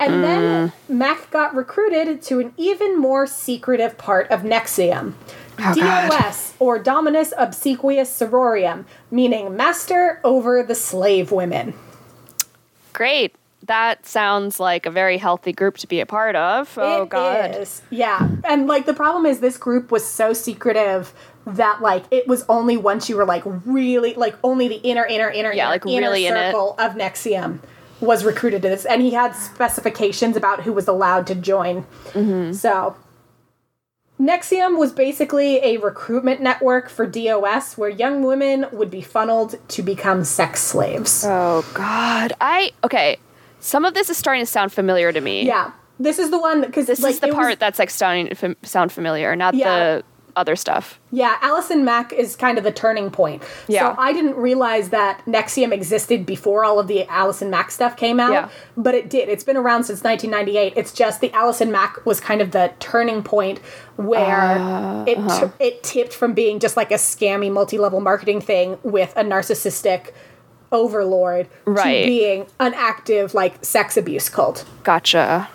And then mm. Mack got recruited to an even more secretive part of NXIVM.
Oh, God.
DOS, or Dominus Obsequious Sororium, meaning master over the slave women.
Great. That sounds like a very healthy group to be a part of. Oh
It
God.
is. Yeah. And like the problem is this group was so secretive that like it was only once you were like really like only the inner inner inner
Yeah,
inner,
like,
inner
really in it.
circle of NXIVM was recruited to this and he had specifications about who was allowed to join.
Mm-hmm.
So NXIVM was basically a recruitment network for DOS where young women would be funneled to become sex slaves.
Oh God. I okay. Some of this is starting to sound familiar to me.
yeah. This is the one because
This
like,
is the
it was-
part that's like sounding sound familiar, not
Yeah.
the other stuff.
Yeah, Allison Mack is kind of the turning point.
Yeah.
So I didn't realize that NXIVM existed before all of the Allison Mack stuff came out,
Yeah.
but it did. It's been around since 1998. It's just the Allison Mack was kind of the turning point where
Uh,
it
uh-huh.
t- it tipped from being just like a scammy multi-level marketing thing with a narcissistic overlord
Right.
to being an active like sex abuse cult.
Gotcha.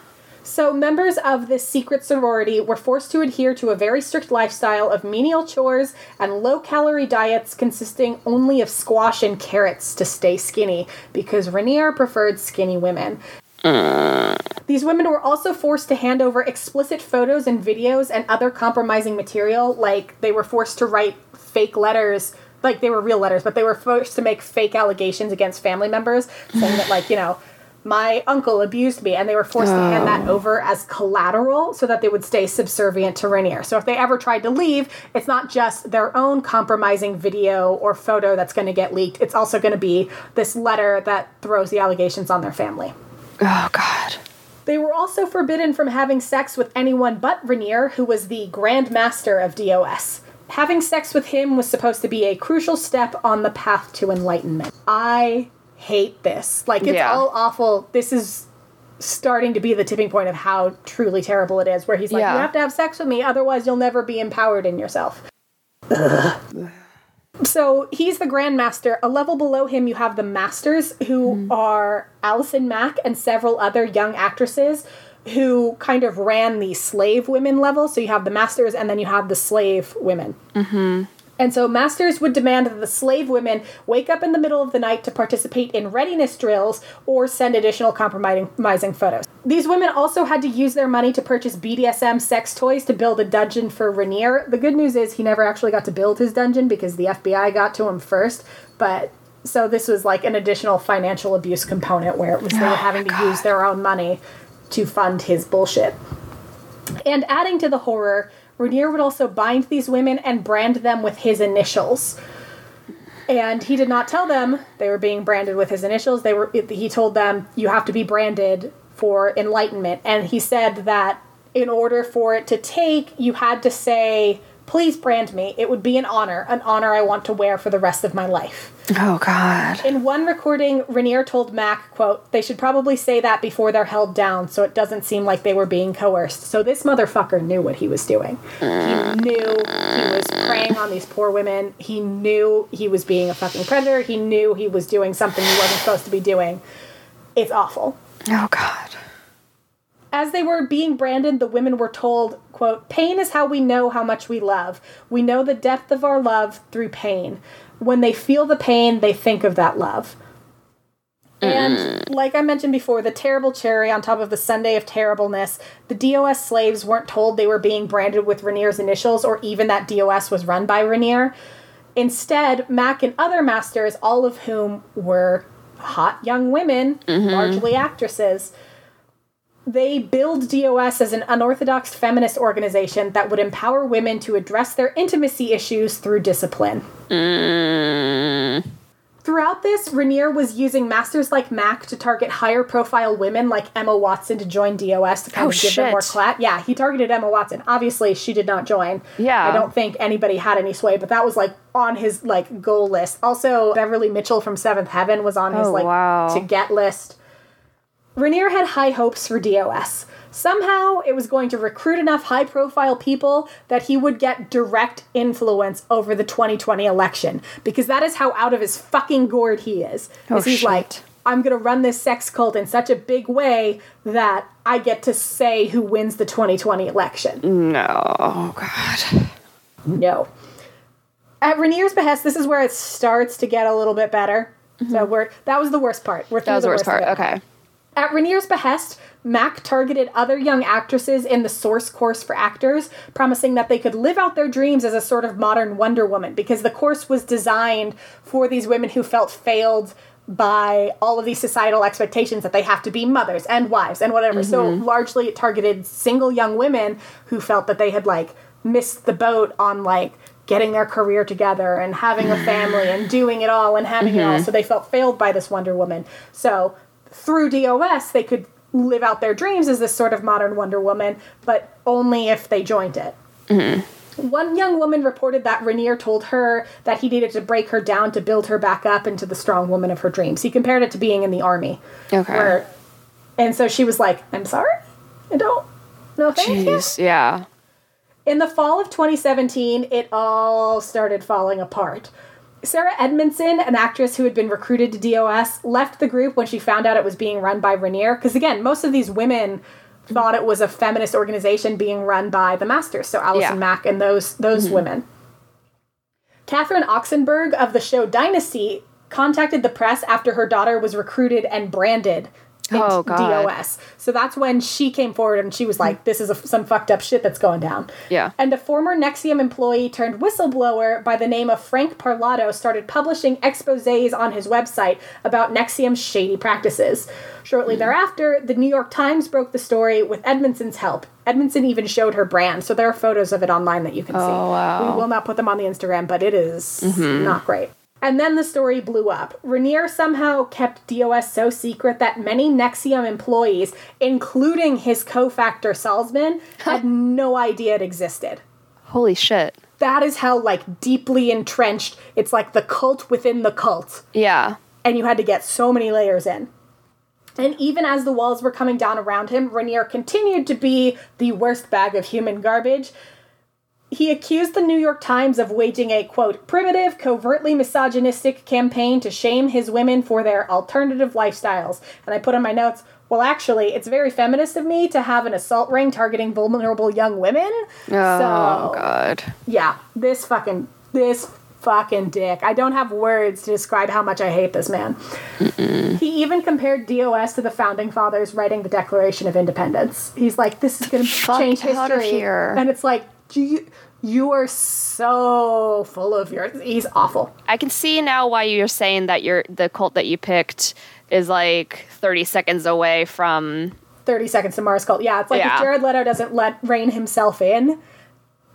So, members of this secret sorority were forced to adhere to a very strict lifestyle of menial chores and low calorie diets consisting only of squash and carrots to stay skinny, because Raniere preferred skinny women. Uh. These women were also forced to hand over explicit photos and videos and other compromising material, like they were forced to write fake letters like they were real letters, but they were forced to make fake allegations against family members, saying that like you know my uncle abused me and they were forced to hand that oh. over as collateral so that they would stay subservient to Raniere. So if they ever tried to leave, it's not just their own compromising video or photo that's going to get leaked. It's also going to be this letter that throws the allegations on their family.
Oh God.
They were also forbidden from having sex with anyone but Raniere, who was the Grand Master of DOS. Having sex with him was supposed to be a crucial step on the path to enlightenment. I hate this. Like, it's
Yeah.
all awful. This is starting to be the tipping point of how truly terrible it is, where he's like,
Yeah.
You have to have sex with me, otherwise, you'll never be empowered in yourself. So he's the Grandmaster. A level below him, you have the Masters, who are Allison Mack and several other young actresses who kind of ran the slave women level. So you have the Masters and then you have the slave women. Mm-hmm. And so Masters would demand that the slave women wake up in the middle of the night to participate in readiness drills or send additional compromising photos. These women also had to use their money to purchase BDSM sex toys to build a dungeon for Raniere. The good news is he never actually got to build his dungeon because the FBI got to him first. But so this was like an additional financial abuse component where it was they were oh having to use their own money to fund his bullshit. And adding to the horror, Raniere would also bind these women and brand them with his initials. And he did not tell them they were being branded with his initials. They were he told them you have to be branded for enlightenment. And he said that in order for it to take, you had to say, "Please brand me. It would be an honor, an honor I want to wear for the rest of my life."
Oh God.
In one recording, Raniere told Mack, quote, they should probably say that before they're held down so it doesn't seem like they were being coerced. So this motherfucker knew what he was doing. He knew he was preying on these poor women. He knew he was being a fucking predator. He knew he was doing something he wasn't supposed to be doing. It's awful.
Oh God.
As they were being branded, the women were told, quote, pain is how we know how much we love. We know the depth of our love through pain. When they feel the pain, they think of that love. And mm. like I mentioned before, the terrible cherry on top of the Sunday of terribleness, the DOS slaves weren't told they were being branded with Raniere's initials or even that DOS was run by Raniere. Instead, Mack and other masters, all of whom were hot young women, mm-hmm. largely actresses, they build DOS as an unorthodox feminist organization that would empower women to address their intimacy issues through discipline. Mm. Throughout this, Raniere was using masters like Mack to target higher profile women like Emma Watson to join DOS to kind
Oh,
of give them more
shit.
clat. Yeah, he targeted Emma Watson. Obviously, she did not join.
Yeah.
I don't think anybody had any sway, but that was like on his like goal list. Also, Beverly Mitchell from Seventh Heaven was on his
Oh,
like
wow.
to get list. Raniere had high hopes for DOS. Somehow, it was going to recruit enough high profile people that he would get direct influence over the 2020 election. Because that is how out of his fucking gourd he is.
Oh,
Is he's
shit.
like, I'm going to run this sex cult in such a big way that I get to say who wins the 2020 election.
No. Oh God.
No. At Raniere's behest, this is where it starts to get a little bit better. Mm-hmm. So we're that was the worst part. We're
That was the worst
of
part. Okay.
At Raniere's behest, Mack targeted other young actresses in the source course for actors, promising that they could live out their dreams as a sort of modern Wonder Woman, because the course was designed for these women who felt failed by all of these societal expectations that they have to be mothers and wives and whatever. So mm-hmm. largely it targeted single young women who felt that they had like missed the boat on like getting their career together and having a family and doing it all and having it all. Mm-hmm. So they felt failed by this Wonder Woman. So through DOS, they could live out their dreams as this sort of modern Wonder Woman, but only if they joined it. Mm-hmm. One young woman reported that Raniere told her that he needed to break her down to build her back up into the strong woman of her dreams. He compared it to being in the army.
Okay.
Where, and so she was like, I'm sorry? I don't. No, thank you.
Yeah.
In the fall of 2017, it all started falling apart. Sarah Edmondson, an actress who had been recruited to DOS, left the group when she found out it was being run by Raniere. Because again, most of these women thought it was a feminist organization being run by the Masters, so Allison
Yeah.
Mack and those those mm-hmm. women. Catherine Oxenberg of the show Dynasty contacted the press after her daughter was recruited and branded
Oh, God.
DOS. So that's when she came forward and she was like, "This is a, some fucked up shit that's going down."
Yeah.
And a former NXIVM employee turned whistleblower by the name of Frank Parlato started publishing exposés on his website about NXIVM's shady practices. Shortly hmm. thereafter, the New York Times broke the story with Edmondson's help. Edmondson even showed her brand, so there are photos of it online that you can see.
Oh, wow.
We will not put them on the Instagram, but it is mm-hmm. not great. And then the story blew up. Raniere somehow kept DOS so secret that many NXIVM employees, including his cofactor Salzman, had no idea it existed.
Holy shit.
That is how like deeply entrenched it's like the cult within the cult.
Yeah.
And you had to get so many layers in. And even as the walls were coming down around him, Raniere continued to be the worst bag of human garbage. He accused the New York Times of waging a, quote, primitive, covertly misogynistic campaign to shame his women for their alternative lifestyles. And I put in my notes, well, actually, it's very feminist of me to have an assault ring targeting vulnerable young women.
Oh,
so,
God.
yeah, this fucking, this fucking dick. I don't have words to describe how much I hate this man. He even compared DOS to the founding fathers writing the Declaration of Independence. He's like, this is going to change history. And it's like, you, you are so full of your. He's awful.
I can see now why you're saying that your the cult that you picked is like 30 seconds away from
30 Seconds to Mars cult. Yeah, it's like
Yeah.
if Jared Leto doesn't let rein himself in,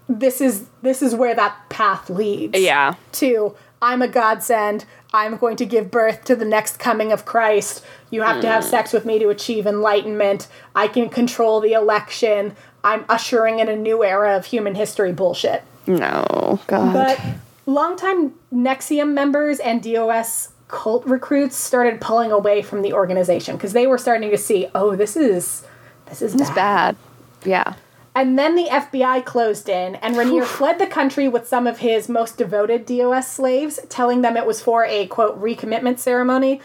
this is this is where that path leads.
yeah.
to I'm a godsend. I'm going to give birth to the next coming of Christ. You have to have mm. sex with me to achieve enlightenment. I can control the election. I'm ushering in a new era of human history bullshit.
No, God.
But longtime NXIVM members and DOS cult recruits started pulling away from the organization because they were starting to see, oh, this is this is bad.
bad. Yeah.
And then the FBI closed in, and Raniere fled the country with some of his most devoted DOS slaves, telling them it was for a quote recommitment ceremony.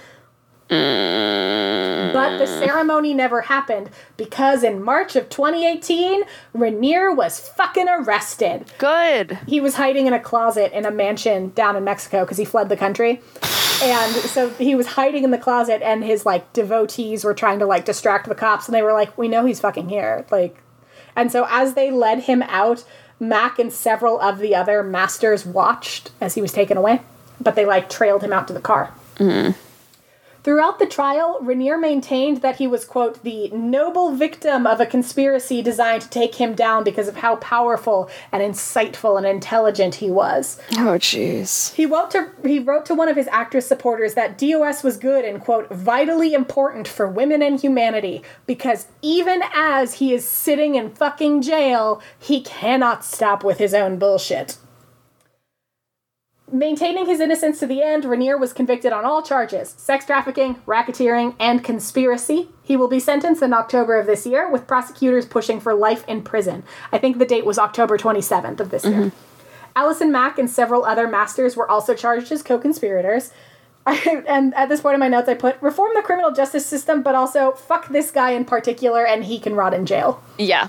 But the mm. ceremony never happened because in March of 2018, Raniere was fucking arrested.
Good.
He was hiding in a closet in a mansion down in Mexico because he fled the country. And so he was hiding in the closet, and his like devotees were trying to like distract the cops, and they were like, "We know he's fucking here." Like, and so as they led him out, Mack and several of the other masters watched as he was taken away, but they like trailed him out to the car. Mm. Throughout the trial, Raniere maintained that he was, quote, the noble victim of a conspiracy designed to take him down because of how powerful and insightful and intelligent he was.
Oh, jeez.
He wrote to he wrote to one of his actress supporters that DOS was good and quote vitally important for women and humanity because even as he is sitting in fucking jail, he cannot stop with his own bullshit. Maintaining his innocence to the end, Raniere was convicted on all charges sex trafficking, racketeering, and conspiracy. He will be sentenced in October of this year, with prosecutors pushing for life in prison. I think the date was October 27th of this year. Mm-hmm. Allison Mack and several other masters were also charged as co conspirators. *laughs* and at this point in my notes, I put reform the criminal justice system, but also fuck this guy in particular, and he can rot in jail.
Yeah.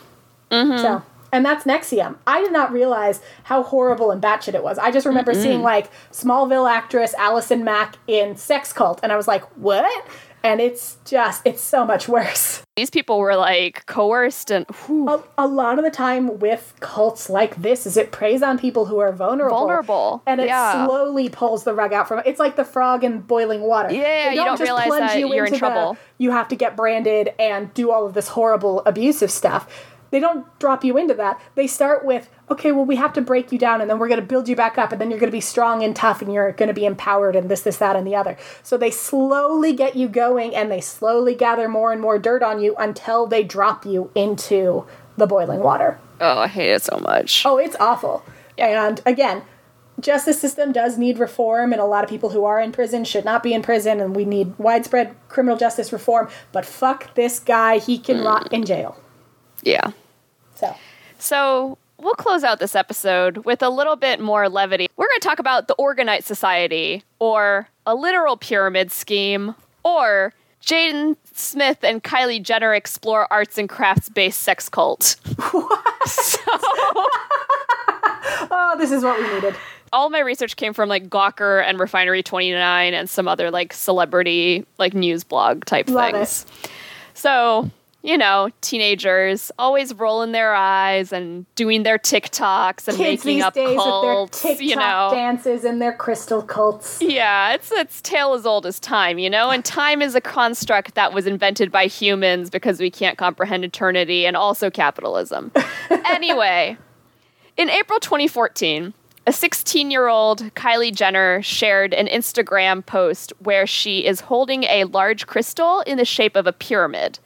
Mm-hmm.
So, and that's NXIVM. I did not realize how horrible and batshit it was. I just remember seeing like Smallville actress Allison Mack in Sex Cult, and I was like, what? And it's just, it's so much worse. *laughs*
These people were like coerced and
A, a lot of the time with cults like this is it preys on people who are vulnerable.
Vulnerable,
And it
yeah.
slowly pulls the rug out from It. It's like the frog in boiling water.
Yeah,
They
you don't
just
realize
plunge
that
you
you're in
into the,
trouble.
you have to get branded and do all of this horrible abusive stuff. They don't drop you into that. They start with, okay, well, we have to break you down and then we're going to build you back up and then you're going to be strong and tough and you're going to be empowered and this, this, that, and the other. So they slowly get you going and they slowly gather more and more dirt on you until they drop you into the boiling water.
oh, I hate it so much.
Oh, it's awful. And again, justice system does need reform and a lot of people who are in prison should not be in prison and we need widespread criminal justice reform, but fuck this guy, he can mm. rot in jail.
Yeah.
So,
So we'll close out this episode with a little bit more levity. We're going to talk about the Orgonite Society, or a literal pyramid scheme, or Jaden Smith and Kylie Jenner explore arts and crafts based sex cult. *laughs* *laughs*
So Oh, this is what we needed.
all my research came from like Gawker and Refinery 29 and some other like celebrity like news blog type
Love
things. So, you know, teenagers always rolling their eyes and doing their TikToks and
Kids
making up cults,
with their TikTok
you know.
dances and their crystal cults.
Yeah, it's it's tale as old as time, you know? And time is a construct that was invented by humans because we can't comprehend eternity and also capitalism. *laughs* anyway, in April 2014, a 16 year old Kylie Jenner shared an Instagram post where she is holding a large crystal in the shape of a pyramid.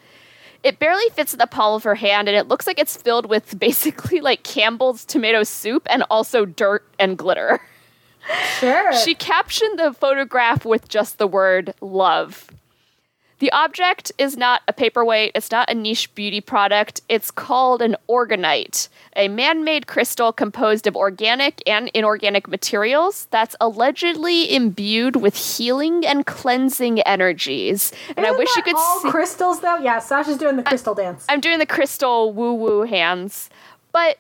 It barely fits in the palm of her hand, and it looks like it's filled with *laughs* basically like Campbell's tomato soup and also dirt and glitter.
Sure.
She captioned the photograph with just the word love. The object is not a paperweight, it's not a niche beauty product. It's called an orgonite, a man made crystal composed of organic and inorganic materials that's allegedly imbued with healing and cleansing energies. And I
Isn't
wish you could
all
see.
crystals though. Yeah, Sasha's doing the crystal dance.
I'm doing the crystal woo woo hands, but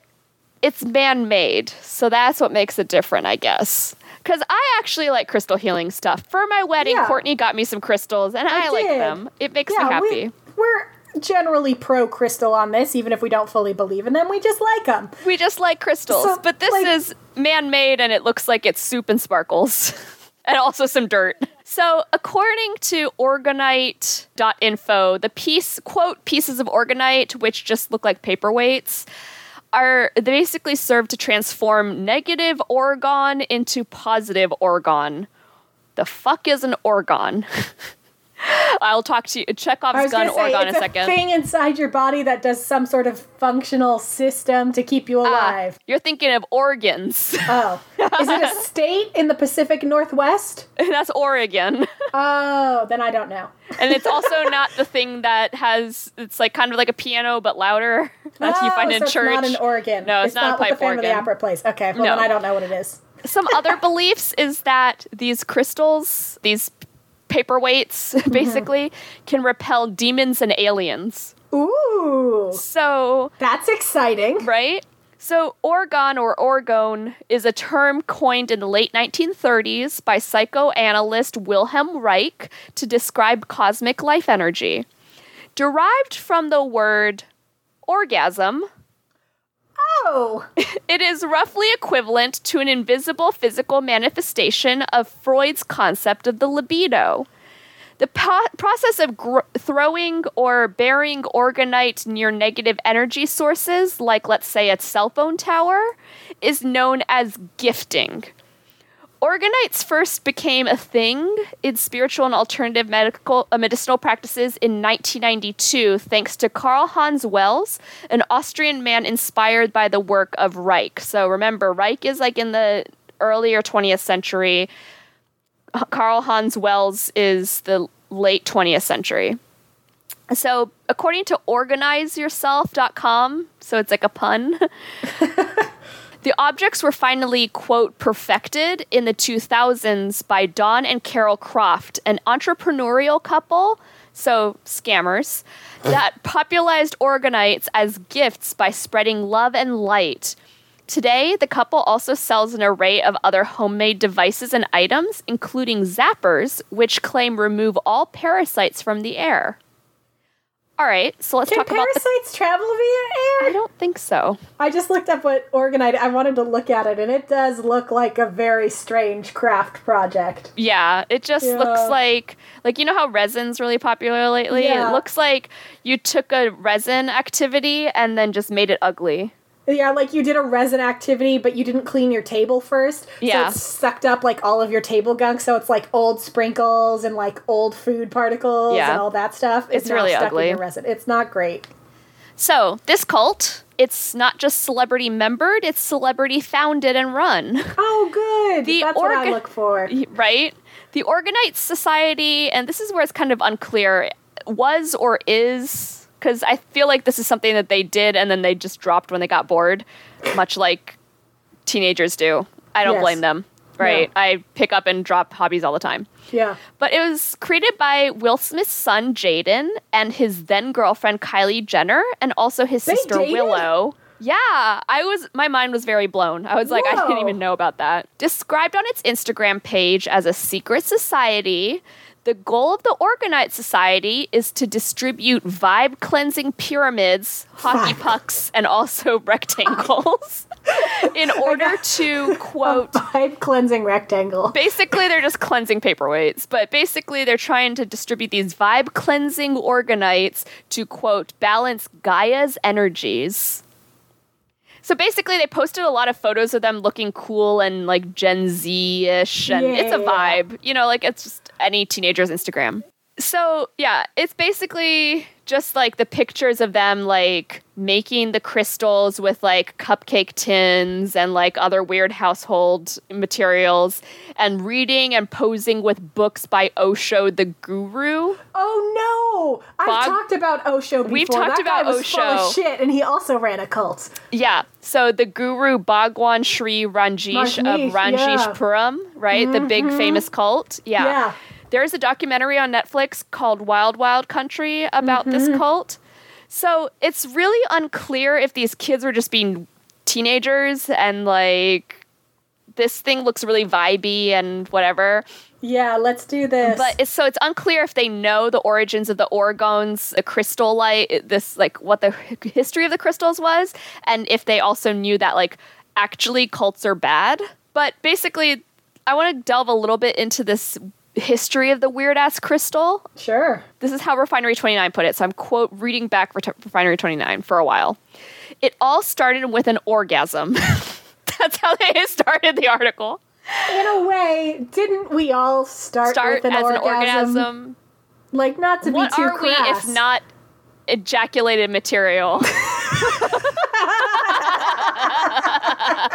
it's man made, so that's what makes it different, I guess. Because I actually like crystal healing stuff. For my wedding,
Yeah.
Courtney got me some crystals, and I, like them. It makes
yeah,
me happy.
We, we're generally pro crystal on this, even if we don't fully believe in them. We just like them.
We just like crystals,
So,
but this
like-
is man made, and it looks like it's soup and sparkles, *laughs* and also some dirt. So, according to orgonite.info, the piece, quote, pieces of orgonite, which just look like paperweights, are they basically serve to transform negative orgon into positive orgon. The fuck is an orgon? *laughs* I'll talk to you. Chekhov's gun
say
orgon
it's
a
a
second.
thing inside your body that does some sort of functional system to keep you
Ah,
alive.
you're thinking of organs.
Oh, *laughs* is it a *laughs* state in the Pacific Northwest?
That's Oregon.
Oh, then I don't know.
and it's also *laughs* not the thing that has it's like kind of like a piano but louder that you
Oh,
find in
so
church.
It's not an organ.
No, it's not a
what the the
organ.
Opera plays. Okay, well
No.
then I don't know what it is.
Some other *laughs* beliefs is that these crystals, these paperweights,
Mm-hmm.
basically, can repel demons and aliens.
Ooh,
So,
that's exciting.
right? So, orgon or orgone is a term coined in the late 1930s by psychoanalyst Wilhelm Reich to describe cosmic life energy. Derived from the word orgasm,
Oh, *laughs*
it is roughly equivalent to an invisible physical manifestation of Freud's concept of the libido. The po- process of gr- throwing or burying orgonite near negative energy sources, like let's say a cell phone tower, is known as gifting. Orgonites first became a thing in spiritual and alternative medical uh, medicinal practices in 1992, thanks to Karl Hans Welz, an Austrian man inspired by the work of Reich. So remember, Reich is like in the earlier 20th century. Karl Hans Welz is the late 20th century. So, according to organizeyourself.com, so it's like a pun, *laughs* the objects were finally, quote, perfected in the 2000s by Don and Carol Croft, an entrepreneurial couple, so scammers, *laughs* that popularized orgonites as gifts by spreading love and light. Today, the couple also sells an array of other homemade devices and items, including zappers, which claim remove all parasites from the air. All right, so let's
can
talk about the.
parasites travel via air.
I don't think so.
I just looked up what orgonite. I wanted to look at it, and it does look like a very strange craft project.
Yeah, it just
Yeah.
looks like like you know how resin's really popular lately.
Yeah.
It looks like you took a resin activity and then just made it ugly.
Yeah, like you did a resin activity, but you didn't clean your table first.
Yeah.
So it's sucked up like all of your table gunk. So it's like old sprinkles and like old food particles
Yeah.
and all that stuff.
It's
now
really
stuck
ugly.
In your resin. It's not great.
So this cult, it's not just celebrity membered; it's celebrity founded and run.
Oh, good.
The
That's what I look for.
right? The Orgonite Society, and this is where it's kind of unclear, was or is because I feel like this is something that they did and then they just dropped when they got bored, much like teenagers do. I don't
Yes.
blame them. Right?
No.
I pick up and drop hobbies all the time.
Yeah.
But it was created by Will Smith's son Jaden and his then girlfriend Kylie Jenner, and also his
They
sister
dated?
Willow. Yeah, I was my mind was very blown. I was like, I didn't even know about that. Described on its Instagram page as a secret society, the goal of the Orgonite Society is to distribute vibe cleansing pyramids, hockey pucks, and also *laughs* rectangles *laughs* in order to quote
Vibe cleansing rectangle.
basically they're just cleansing paperweights but basically they're trying to distribute these vibe cleansing orgonites to quote balance gaia's energies so basically they posted a lot of photos of them looking cool and like gen z-ish and it's a
Yeah.
vibe you know like it's just any teenager's instagram so yeah it's basically just like the pictures of them like making the crystals with like cupcake tins and like other weird household materials and reading and posing with books by osho the guru
Oh no! I've talked about Osho before.
We've talked
that guy
about
was full of
Osho.
shit, and he also ran a cult.
Yeah. So the guru Bhagwan Sri Ranjish
Rajneesh,
of Ranjish
yeah. Mm-hmm.
Puram, right? The big famous cult. Yeah.
Yeah.
There's a documentary on Netflix called Wild Wild Country about
Mm-hmm.
this cult. So it's really unclear if these kids were just being teenagers and like this thing looks really vibey and whatever.
Yeah, let's do this.
But it's so it's unclear if they know the origins of the orgons, the crystal light, this like what the history of the crystals was, and if they also knew that like actually cults are bad. But basically, I want to delve a little bit into this history of the weird ass crystal.
sure.
This is how Refinery 29 put it. So I'm quote reading back Refinery 29 for a while. It all started with an orgasm. *laughs* That's how they *laughs* started the article.
In a way, didn't we all start,
Start
with an
as
orgasm?
an orgasm.
Like, not to
what
be too
are we if not ejaculated material? *laughs*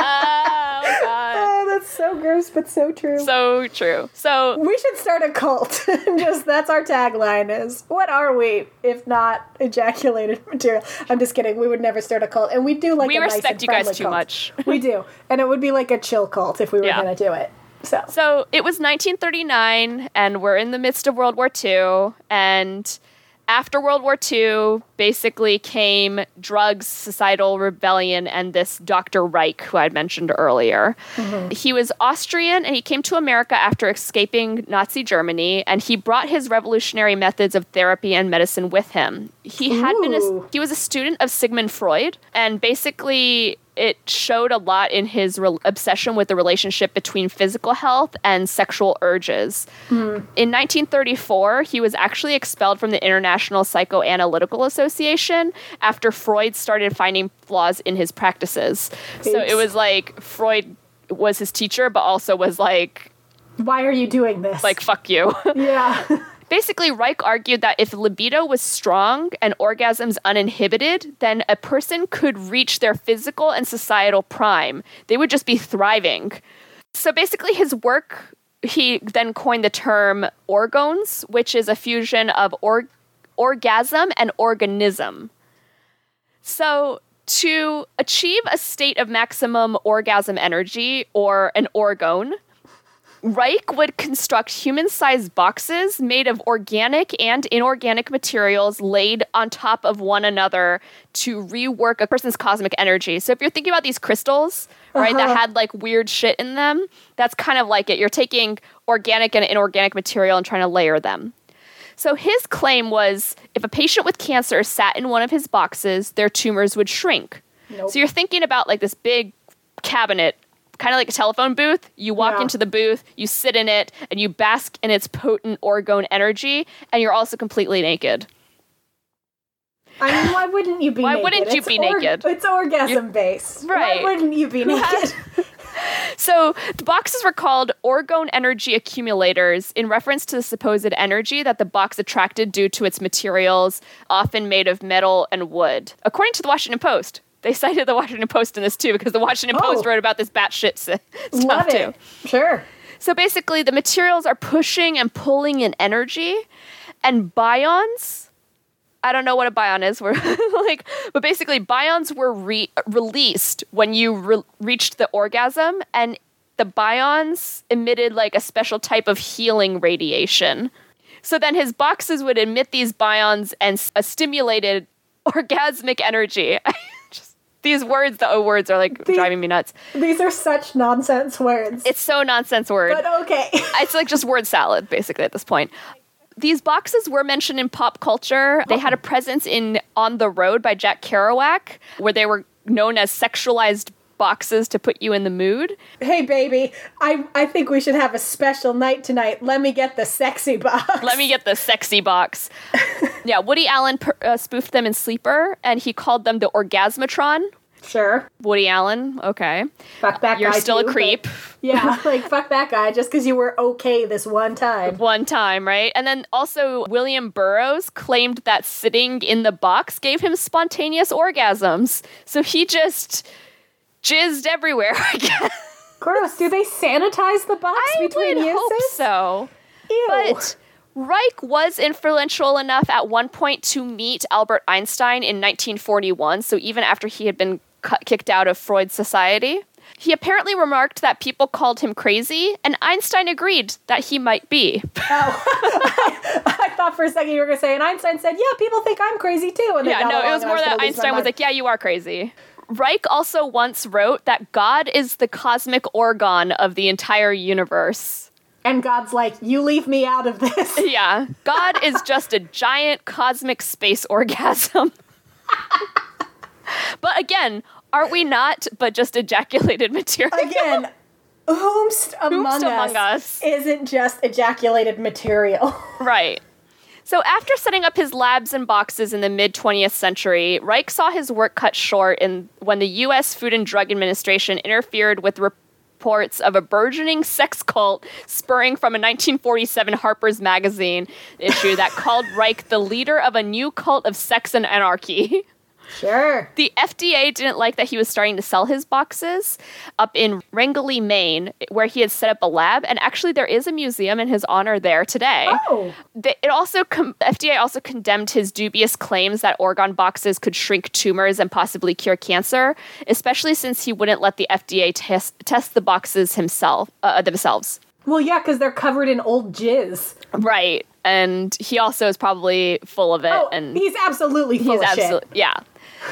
oh god.
Oh, that's so gross, but so true.
So true. So
we should start a cult. *laughs* just that's our tagline is what are we if not ejaculated *laughs* material? I'm just kidding. We would never start a cult. And we do like
we
a nice
respect
and
you guys too
cult.
much. *laughs*
We do. And it would be like a chill cult if we were
Yeah.
gonna do it. So
So it was 1939, and we're in the midst of World War II. And after World War II, basically came drugs, societal rebellion, and this Dr. Reich, who I'd mentioned earlier. Mm-hmm. He was Austrian, and he came to America after escaping Nazi Germany, and he brought his revolutionary methods of therapy and medicine with him. He had been a, he was a student of Sigmund Freud, and basically it showed a lot in his re- obsession with the relationship between physical health and sexual urges. Mm-hmm. In 1934, he was actually expelled from the International Psychoanalytical Association after Freud started finding flaws in his practices. So it was like Freud was his teacher, but also was like,
why are you doing this?
like fuck you.
Yeah. *laughs* *laughs*
Basically, Reich argued that if libido was strong and orgasms uninhibited, then a person could reach their physical and societal prime. They would just be thriving. So basically, his work, he then coined the term orgones, which is a fusion of or- orgasm and organism. So, to achieve a state of maximum orgasm energy, or an orgone, Reich would construct human sized boxes made of organic and inorganic materials laid on top of one another to rework a person's cosmic energy. So if you're thinking about these crystals, right, that
Uh-huh.
had like weird shit in them, that's kind of like it. You're taking organic and inorganic material and trying to layer them. So his claim was if a patient with cancer sat in one of his boxes, their tumors would shrink.
Nope.
So you're thinking about like this big cabinet, kind of like a telephone booth. You walk
Yeah.
into the booth, you sit in it, and you bask in its potent orgone energy, and you're also completely naked.
I mean, why wouldn't you be
Why
naked?
wouldn't you
It's
be naked?
It's orgasm based.
Right.
Why wouldn't you be naked? *laughs*
So the boxes were called orgone energy accumulators in reference to the supposed energy that the box attracted due to its materials, often made of metal and wood. According to the Washington Post, they cited the Washington Post in this too because the Washington
Oh.
Post wrote about this batshit stuff
Love
too.
it. Sure.
So basically, the materials are pushing and pulling in energy, and bions. I don't know what a bion is. *laughs* We're like, but basically, bions were re- released when you re- reached the orgasm, and the bions emitted like a special type of healing radiation. So then his boxes would emit these bions and a stimulated *laughs* orgasmic energy. *laughs* These words, the O words, are like driving me nuts.
These are such nonsense words.
It's so nonsense word.
but okay. *laughs*
it's like just word salad basically at this point. These boxes were mentioned in pop culture. They had a presence in On the Road by Jack Kerouac, where they were known as sexualized boxes to put you in the mood.
hey baby, I I think we should have a special night tonight. Let me get the sexy box.
Let me get the sexy box. *laughs* yeah, Woody Allen per, uh, spoofed them in Sleeper, and he called them the Orgasmatron.
Sure.
Woody Allen, okay.
Fuck that guy.
You're still a
too, but-
creep. *laughs*
Yeah, like fuck that guy just because you were okay this one time.
One time, right? And then also, William Burroughs claimed that sitting in the box gave him spontaneous orgasms. So he just jizzed everywhere, *laughs* I guess.
Gross. Do they sanitize the box
I
between
would
uses?
hope so.
Ew.
But Reich was influential enough at one point to meet Albert Einstein in 1941, so even after he had been cut, kicked out of Freud's society. He apparently remarked that people called him crazy, and Einstein agreed that he might be. *laughs*
oh, *laughs* I thought for a second you were gonna say, and Einstein said, "Yeah, people think I'm crazy too." And
Yeah, no, it was more that
gonna lose my
Einstein was like, yeah, you are crazy. Reich also once wrote that God is the cosmic orgone of the entire universe.
and God's like, "You leave me out of this." *laughs*
Yeah, God is just a giant cosmic space orgasm. *laughs* but again, aren't we not, but just ejaculated material?
Again, whomst among,
among
us. isn't just ejaculated material. *laughs*
Right. So after setting up his labs and boxes in the mid 20th century, Reich saw his work cut short in when the US Food and Drug Administration interfered with reports of a burgeoning sex cult spurring from a 1947 Harper's Magazine issue that called Reich the leader of a new cult of sex and anarchy. *laughs*
sure.
The FDA didn't like that he was starting to sell his boxes up in Rangeley, Maine, where he had set up a lab, and actually there is a museum in his honor there today.
Oh,
It also com- FDA also condemned his dubious claims that orgone boxes could shrink tumors and possibly cure cancer, especially since he wouldn't let the FDA test test the boxes himself uh, themselves.
well, yeah, because they're covered in old jizz.
Right, and he also is probably full of it,
Oh,
and
he's absolutely full
he's
of shit.
yeah.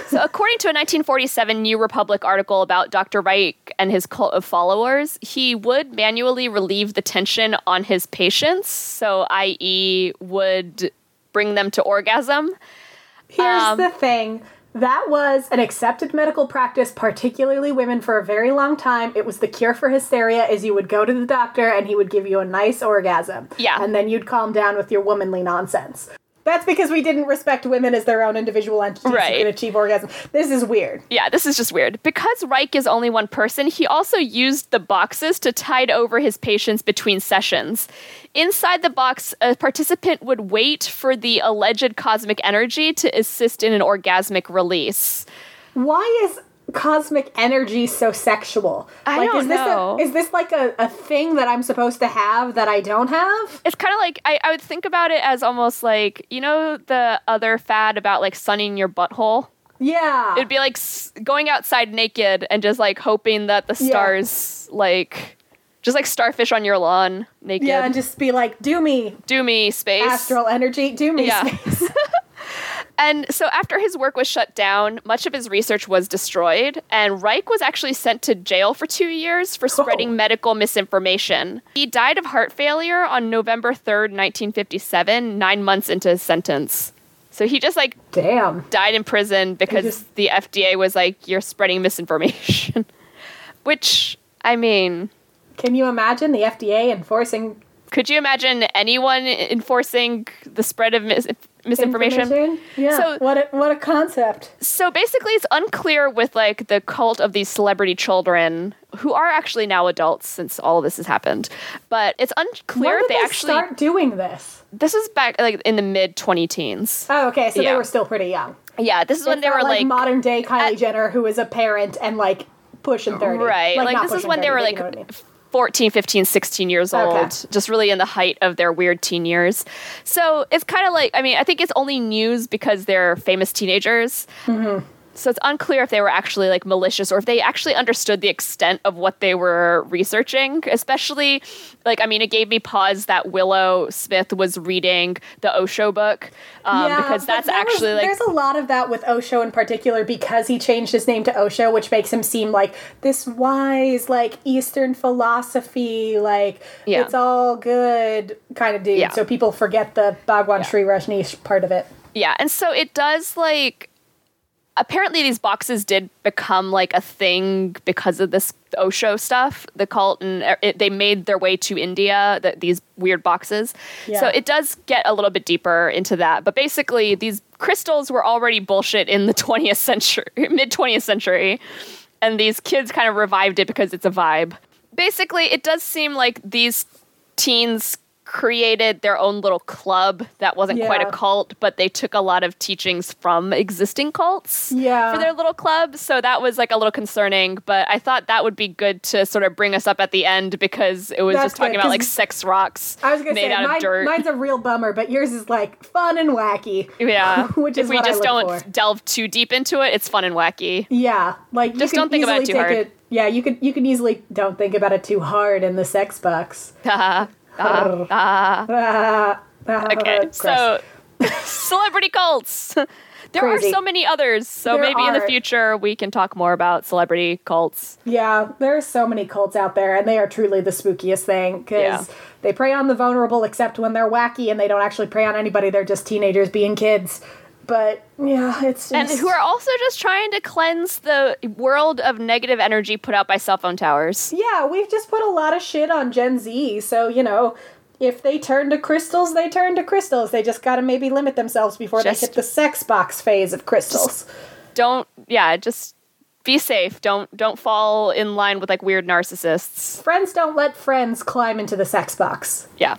So, according to a 1947 New Republic article about Dr. Reich and his cult of followers, he would manually relieve the tension on his patients. So, i.e., would bring them to orgasm.
Here's
Um,
the thing. That was an accepted medical practice, particularly women, for a very long time. It was the cure for hysteria is you would go to the doctor and he would give you a nice orgasm.
Yeah.
And then you'd calm down with your womanly nonsense. That's because we didn't respect women as their own individual entities
Right.
who could achieve orgasm. This is weird.
Yeah, this is just weird. Because Reich is only one person, he also used the boxes to tide over his patients between sessions. Inside the box, a participant would wait for the alleged cosmic energy to assist in an orgasmic release.
Why is cosmic energy so sexual?
I
like,
don't
is this
know.
A, is this like a, a thing that I'm supposed to have that I don't have?
It's kind of like I, I would think about it as almost like you know the other fad about like sunning your butthole.
Yeah.
It'd be like s- going outside naked and just like hoping that the
Yeah.
stars like just like starfish on your lawn naked.
yeah, and just be like, do me,
Do me space.
astral energy, do me
Yeah.
space. *laughs* *laughs*
And so after his work was shut down, much of his research was destroyed, and Reich was actually sent to jail for two years for spreading
Oh.
medical misinformation. He died of heart failure on November 3rd, 1957, nine months into his sentence. So he just like
Damn.
died in prison because
just-
the FDA was like, you're spreading misinformation. *laughs* Which, I mean,
Can you imagine the FDA enforcing
could you imagine anyone enforcing the spread of mis- misinformation?
Yeah.
So,
what a, what a concept.
So basically, it's unclear with like the cult of these celebrity children who are actually now adults since all this has happened. But it's unclear if they,
they,
actually
start doing this.
This was back like in the mid twenty teens.
Oh, okay. So
yeah.
they were still pretty young.
Yeah, this is when they were like, like,
modern day Kylie
at,
Jenner, who is a parent and like pushing thirty.
Right. Like,
like
this is when they were like.
40,
14, 15, 16 years old,
Okay.
just really in the height of their weird teen years. So it's kind of like, I mean, I think it's only news because they're famous teenagers.
Mm-hmm.
So it's unclear if they were actually like malicious or if they actually understood the extent of what they were researching. Especially, like, I mean, it gave me pause that Willow Smith was reading the Osho book um, because that's
there was-
actually like
there's a lot of that with Osho in particular because he changed his name to Osho, which makes him seem like this wise, like Eastern philosophy, like
Yeah.
it's all good kind of dude.
Yeah.
So people forget the Bhagwan Shree Rajneesh part of it.
Yeah, and so it does like apparently these boxes did become like a thing because of this Osho stuff, the cult, and uh, it, they made their way to India. The, these weird boxes,
Yeah.
so it does get a little bit deeper into that. But basically, these crystals were already bullshit in the *laughs* 20th century, mid 20th century, and these kids kind of revived it because it's a vibe. Basically, it does seem like these teens created their own little club that wasn't quite a cult, but they took a lot of teachings from existing cults
Yeah.
for their little club. So that was like a little concerning, but I thought that would be good to sort of bring us up at the end because it was
That's
just talking
good,
about like sex rocks
I was gonna
made
say
out
mine,
of dirt.
mine's a real bummer, but yours is like fun and wacky.
yeah, *laughs*
which
if
is
we just don't
for.
delve too deep into it, it's fun and wacky.
Yeah, like
Just don't think about it too hard.
It, yeah, you could you can easily don't think about it too hard in the sex box. *laughs*
Ah, ah, *laughs* Okay, so *laughs* celebrity cults. There
Crazy.
are so many others, so
There
maybe in the future we can talk more about celebrity cults.
Yeah, there are so many cults out there, and they are truly the spookiest thing because
Yeah.
they prey on the vulnerable, except when they're wacky and they don't actually prey on anybody. They're just teenagers being kids. But yeah, it's just,
And who are also just trying to cleanse the world of negative energy put out by cell phone towers.
yeah, we've just put a lot of shit on Gen Z. So you know, if they turn to crystals, they turn to crystals. They just got to maybe limit themselves before
Just-
they hit the sex box phase of crystals.
Don't yeah, just be safe. Don't don't fall in line with like weird narcissists.
friends don't let friends climb into the sex box.
Yeah.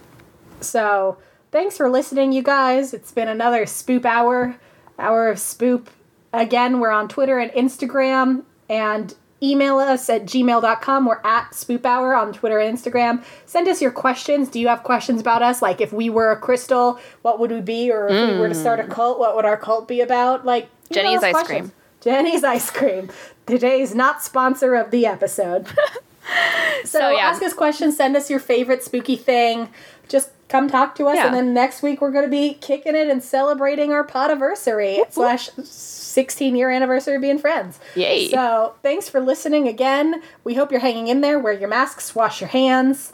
So, thanks for listening, you guys. It's been another Spoop Hour, Hour of Spoop. Again, we're on Twitter and Instagram, and email us at gmail.com. We're at Spoop Hour on Twitter and Instagram. Send us your questions. Do you have questions about us? Like, if we were a crystal, what would we be? Or if we were to start a mm. cult, what would our cult be about? Like,
Jenny's ice
questions. Jenny's ice cream. Today's not sponsor of the episode. *laughs* so,
So, yeah.
ask us questions, send us your favorite spooky thing. Just come talk to us,
Yeah.
and then next week we're going to be kicking it and celebrating our podiversary slash 16 year anniversary of being friends.
Yay.
So thanks for listening again. We hope you're hanging in there. Wear your masks, wash your hands.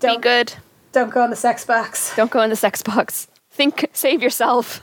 Be
Don't
good.
don't go in the sex box.
Don't go in the sex box. Think save yourself.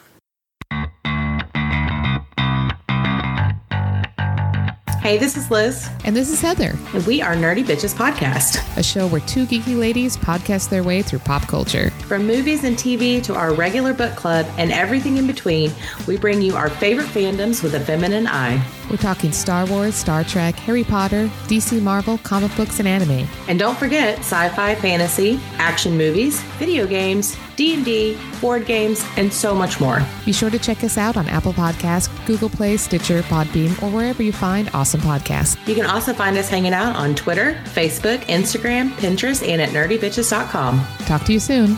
Hey, this is Liz,
And this is Heather,
and we are Nerdy Bitches Podcast.
a show where two geeky ladies podcast their way through pop culture.
From movies and TV to our regular book club and everything in between, we bring you our favorite fandoms with a feminine eye.
We're talking Star Wars, Star Trek, Harry Potter, DC Marvel, comic books, and anime.
And don't forget sci-fi, fantasy, action movies, video games, D&D, board games, and so much more.
Be sure to check us out on Apple Podcasts, Google Play, Stitcher, Podbean, or wherever you find awesome podcasts.
You can also find us hanging out on Twitter, Facebook, Instagram, Pinterest, and at nerdybitches.com.
Talk to you soon.